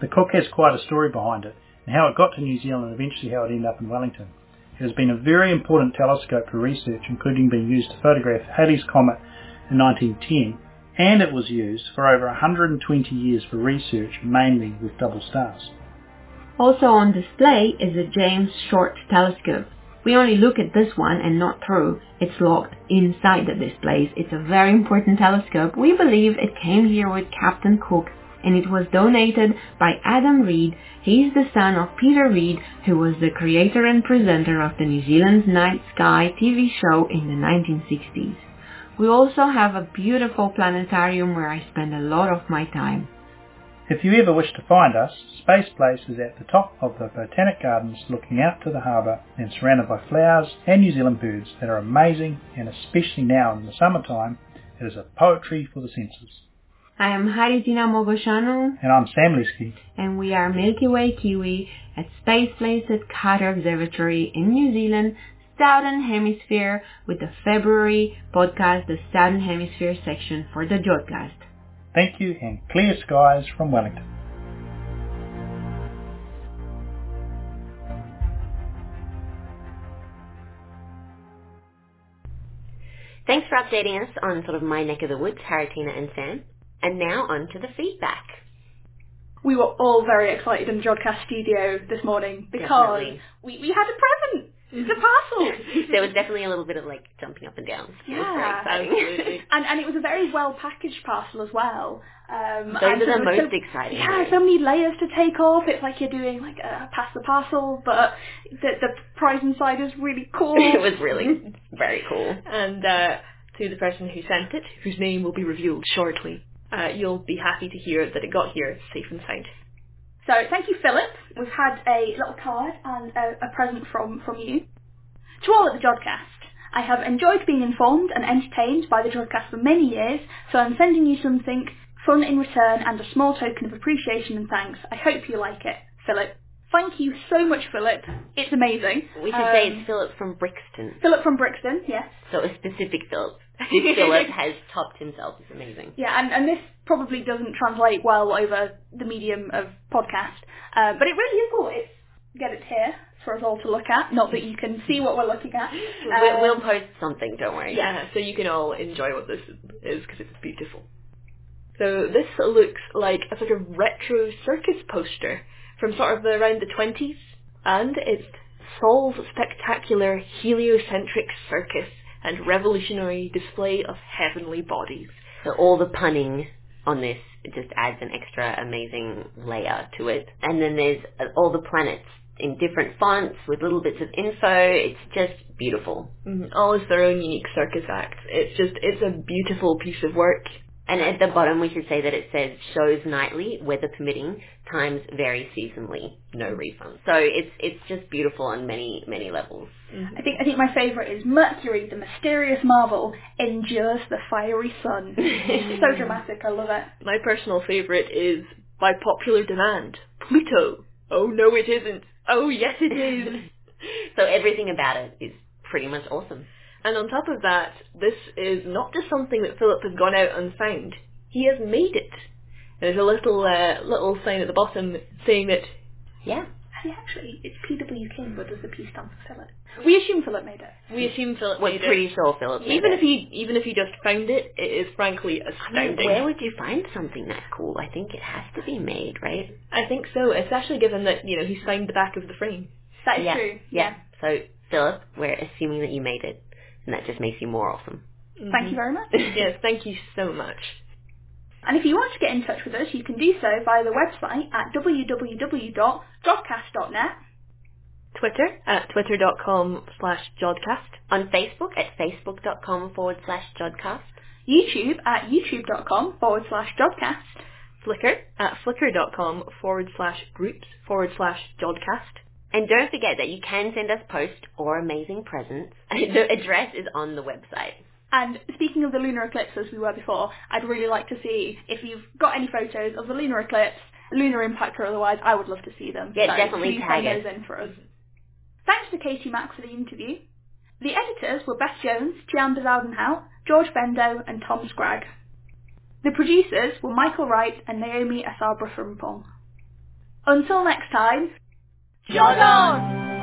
The Cooke has quite a story behind it, and how it got to New Zealand and eventually how it ended up in Wellington. It has been a very important telescope for research, including being used to photograph Halley's Comet in 1910, and it was used for over 120 years for research, mainly with double stars. Also on display is a James Short telescope. We only look at this one and not through. It's locked inside the displays. It's a very important telescope. We believe it came here with Captain Cook and it was donated by Adam Reid. He is the son of Peter Reid, who was the creator and presenter of the New Zealand's Night Sky TV show in the 1960s. We also have a beautiful planetarium where I spend a lot of my time. If you ever wish to find us, Space Place is at the top of the Botanic Gardens looking out to the harbour and surrounded by flowers and New Zealand birds that are amazing and especially now in the summertime, it is a poetry for the senses. I am Haritina Mogosanu. And I'm Sam Leske. And we are Milky Way Kiwi at Space Place at Carter Observatory in New Zealand, Southern Hemisphere, with the February podcast, the Southern Hemisphere section for the Jodcast. Thank you and clear skies from Wellington. Thanks for updating us on sort of my neck of the woods, Haritina and Sam. And now on to the feedback. We were all very excited in the Jodcast studio this morning because we, we had a present. It's a parcel. there was definitely a little bit of like jumping up and down. It Yeah, was very exciting. and and it was a very well packaged parcel as well. Um, Those and are the most so, exciting. Yeah, so many layers to take off. It's like you're doing like a pass the parcel, but the the prize inside is really cool. it was really very cool. And uh, to the person who sent it, whose name will be revealed shortly, uh, you'll be happy to hear that it got here safe and sound. So thank you, Philip. We've had a little card and a, a present from, from you. To all at the Jodcast, I have enjoyed being informed and entertained by the Jodcast for many years, so I'm sending you something fun in return and a small token of appreciation and thanks. I hope you like it, Philip. Thank you so much, Philip. It's amazing. We should say Um, it's Philip from Brixton. Philip from Brixton, yes. So a specific Philip. Philip has topped himself. It's amazing. Yeah, and, and this probably doesn't translate well over the medium of podcast, uh, but it really is cool. It's get it here for us all to look at. Not that you can see what we're looking at. Um, we'll post something, don't worry. Yeah, so you can all enjoy what this is because it's beautiful. So this looks like a sort of retro circus poster from sort of the, around the 20s, and it's Saul's spectacular heliocentric circus and revolutionary display of heavenly bodies. So all the punning on this it just adds an extra amazing layer to it. And then there's uh, all the planets in different fonts with little bits of info. It's just beautiful. Mhm. All is their own unique circus act. It's just, it's a beautiful piece of work. And at the bottom we should say that it says shows nightly, weather permitting, times vary seasonally, no refund. So it's it's just beautiful on many, many levels. Mm-hmm. I think I think my favourite is Mercury, the mysterious marvel, endures the fiery sun. it's so dramatic. I love it. My personal favourite is, by popular demand, Pluto. Oh no it isn't. Oh yes it is. So everything about it is pretty much awesome. And on top of that, this is not just something that Philip has gone out and found. He has made it. There's a little uh, little sign at the bottom saying that Yeah. Hey, actually, it's P.W. King, but does the P stand for Philip? We assume Philip made it. we assume Philip We're made pretty it. sure Philip made Even it. if he even if he just found it, it is frankly I mean, astounding. where would you find something that cool? I think it has to be made, right? I think so, especially given that you know he signed the back of the frame. That is yeah. true. Yeah. So, Philip, we're assuming that you made it, and that just makes you more awesome. Thank you very much. yes, thank you so much. And if you want to get in touch with us, you can do so via the website at www.jodcast.net. Twitter at twitter.com slash jodcast. On Facebook at facebook.com forward slash jodcast. YouTube at youtube.com forward slash jodcast. Flickr at flickr.com forward slash groups forward slash jodcast. And don't forget that you can send us post or amazing presents. the address is on the website. And speaking of the lunar eclipse as we were before, I'd really like to see if you've got any photos of the lunar eclipse, lunar impact or otherwise, I would love to see them. Yeah, so definitely tag us. those in for us. Thanks to Katie Mack for the interview. The editors were Beth Jones, Jan de George Bendo and Tom Scragg. The producers were Michael Wright and Naomi Asabra Frimpong. Until next time, Jog on!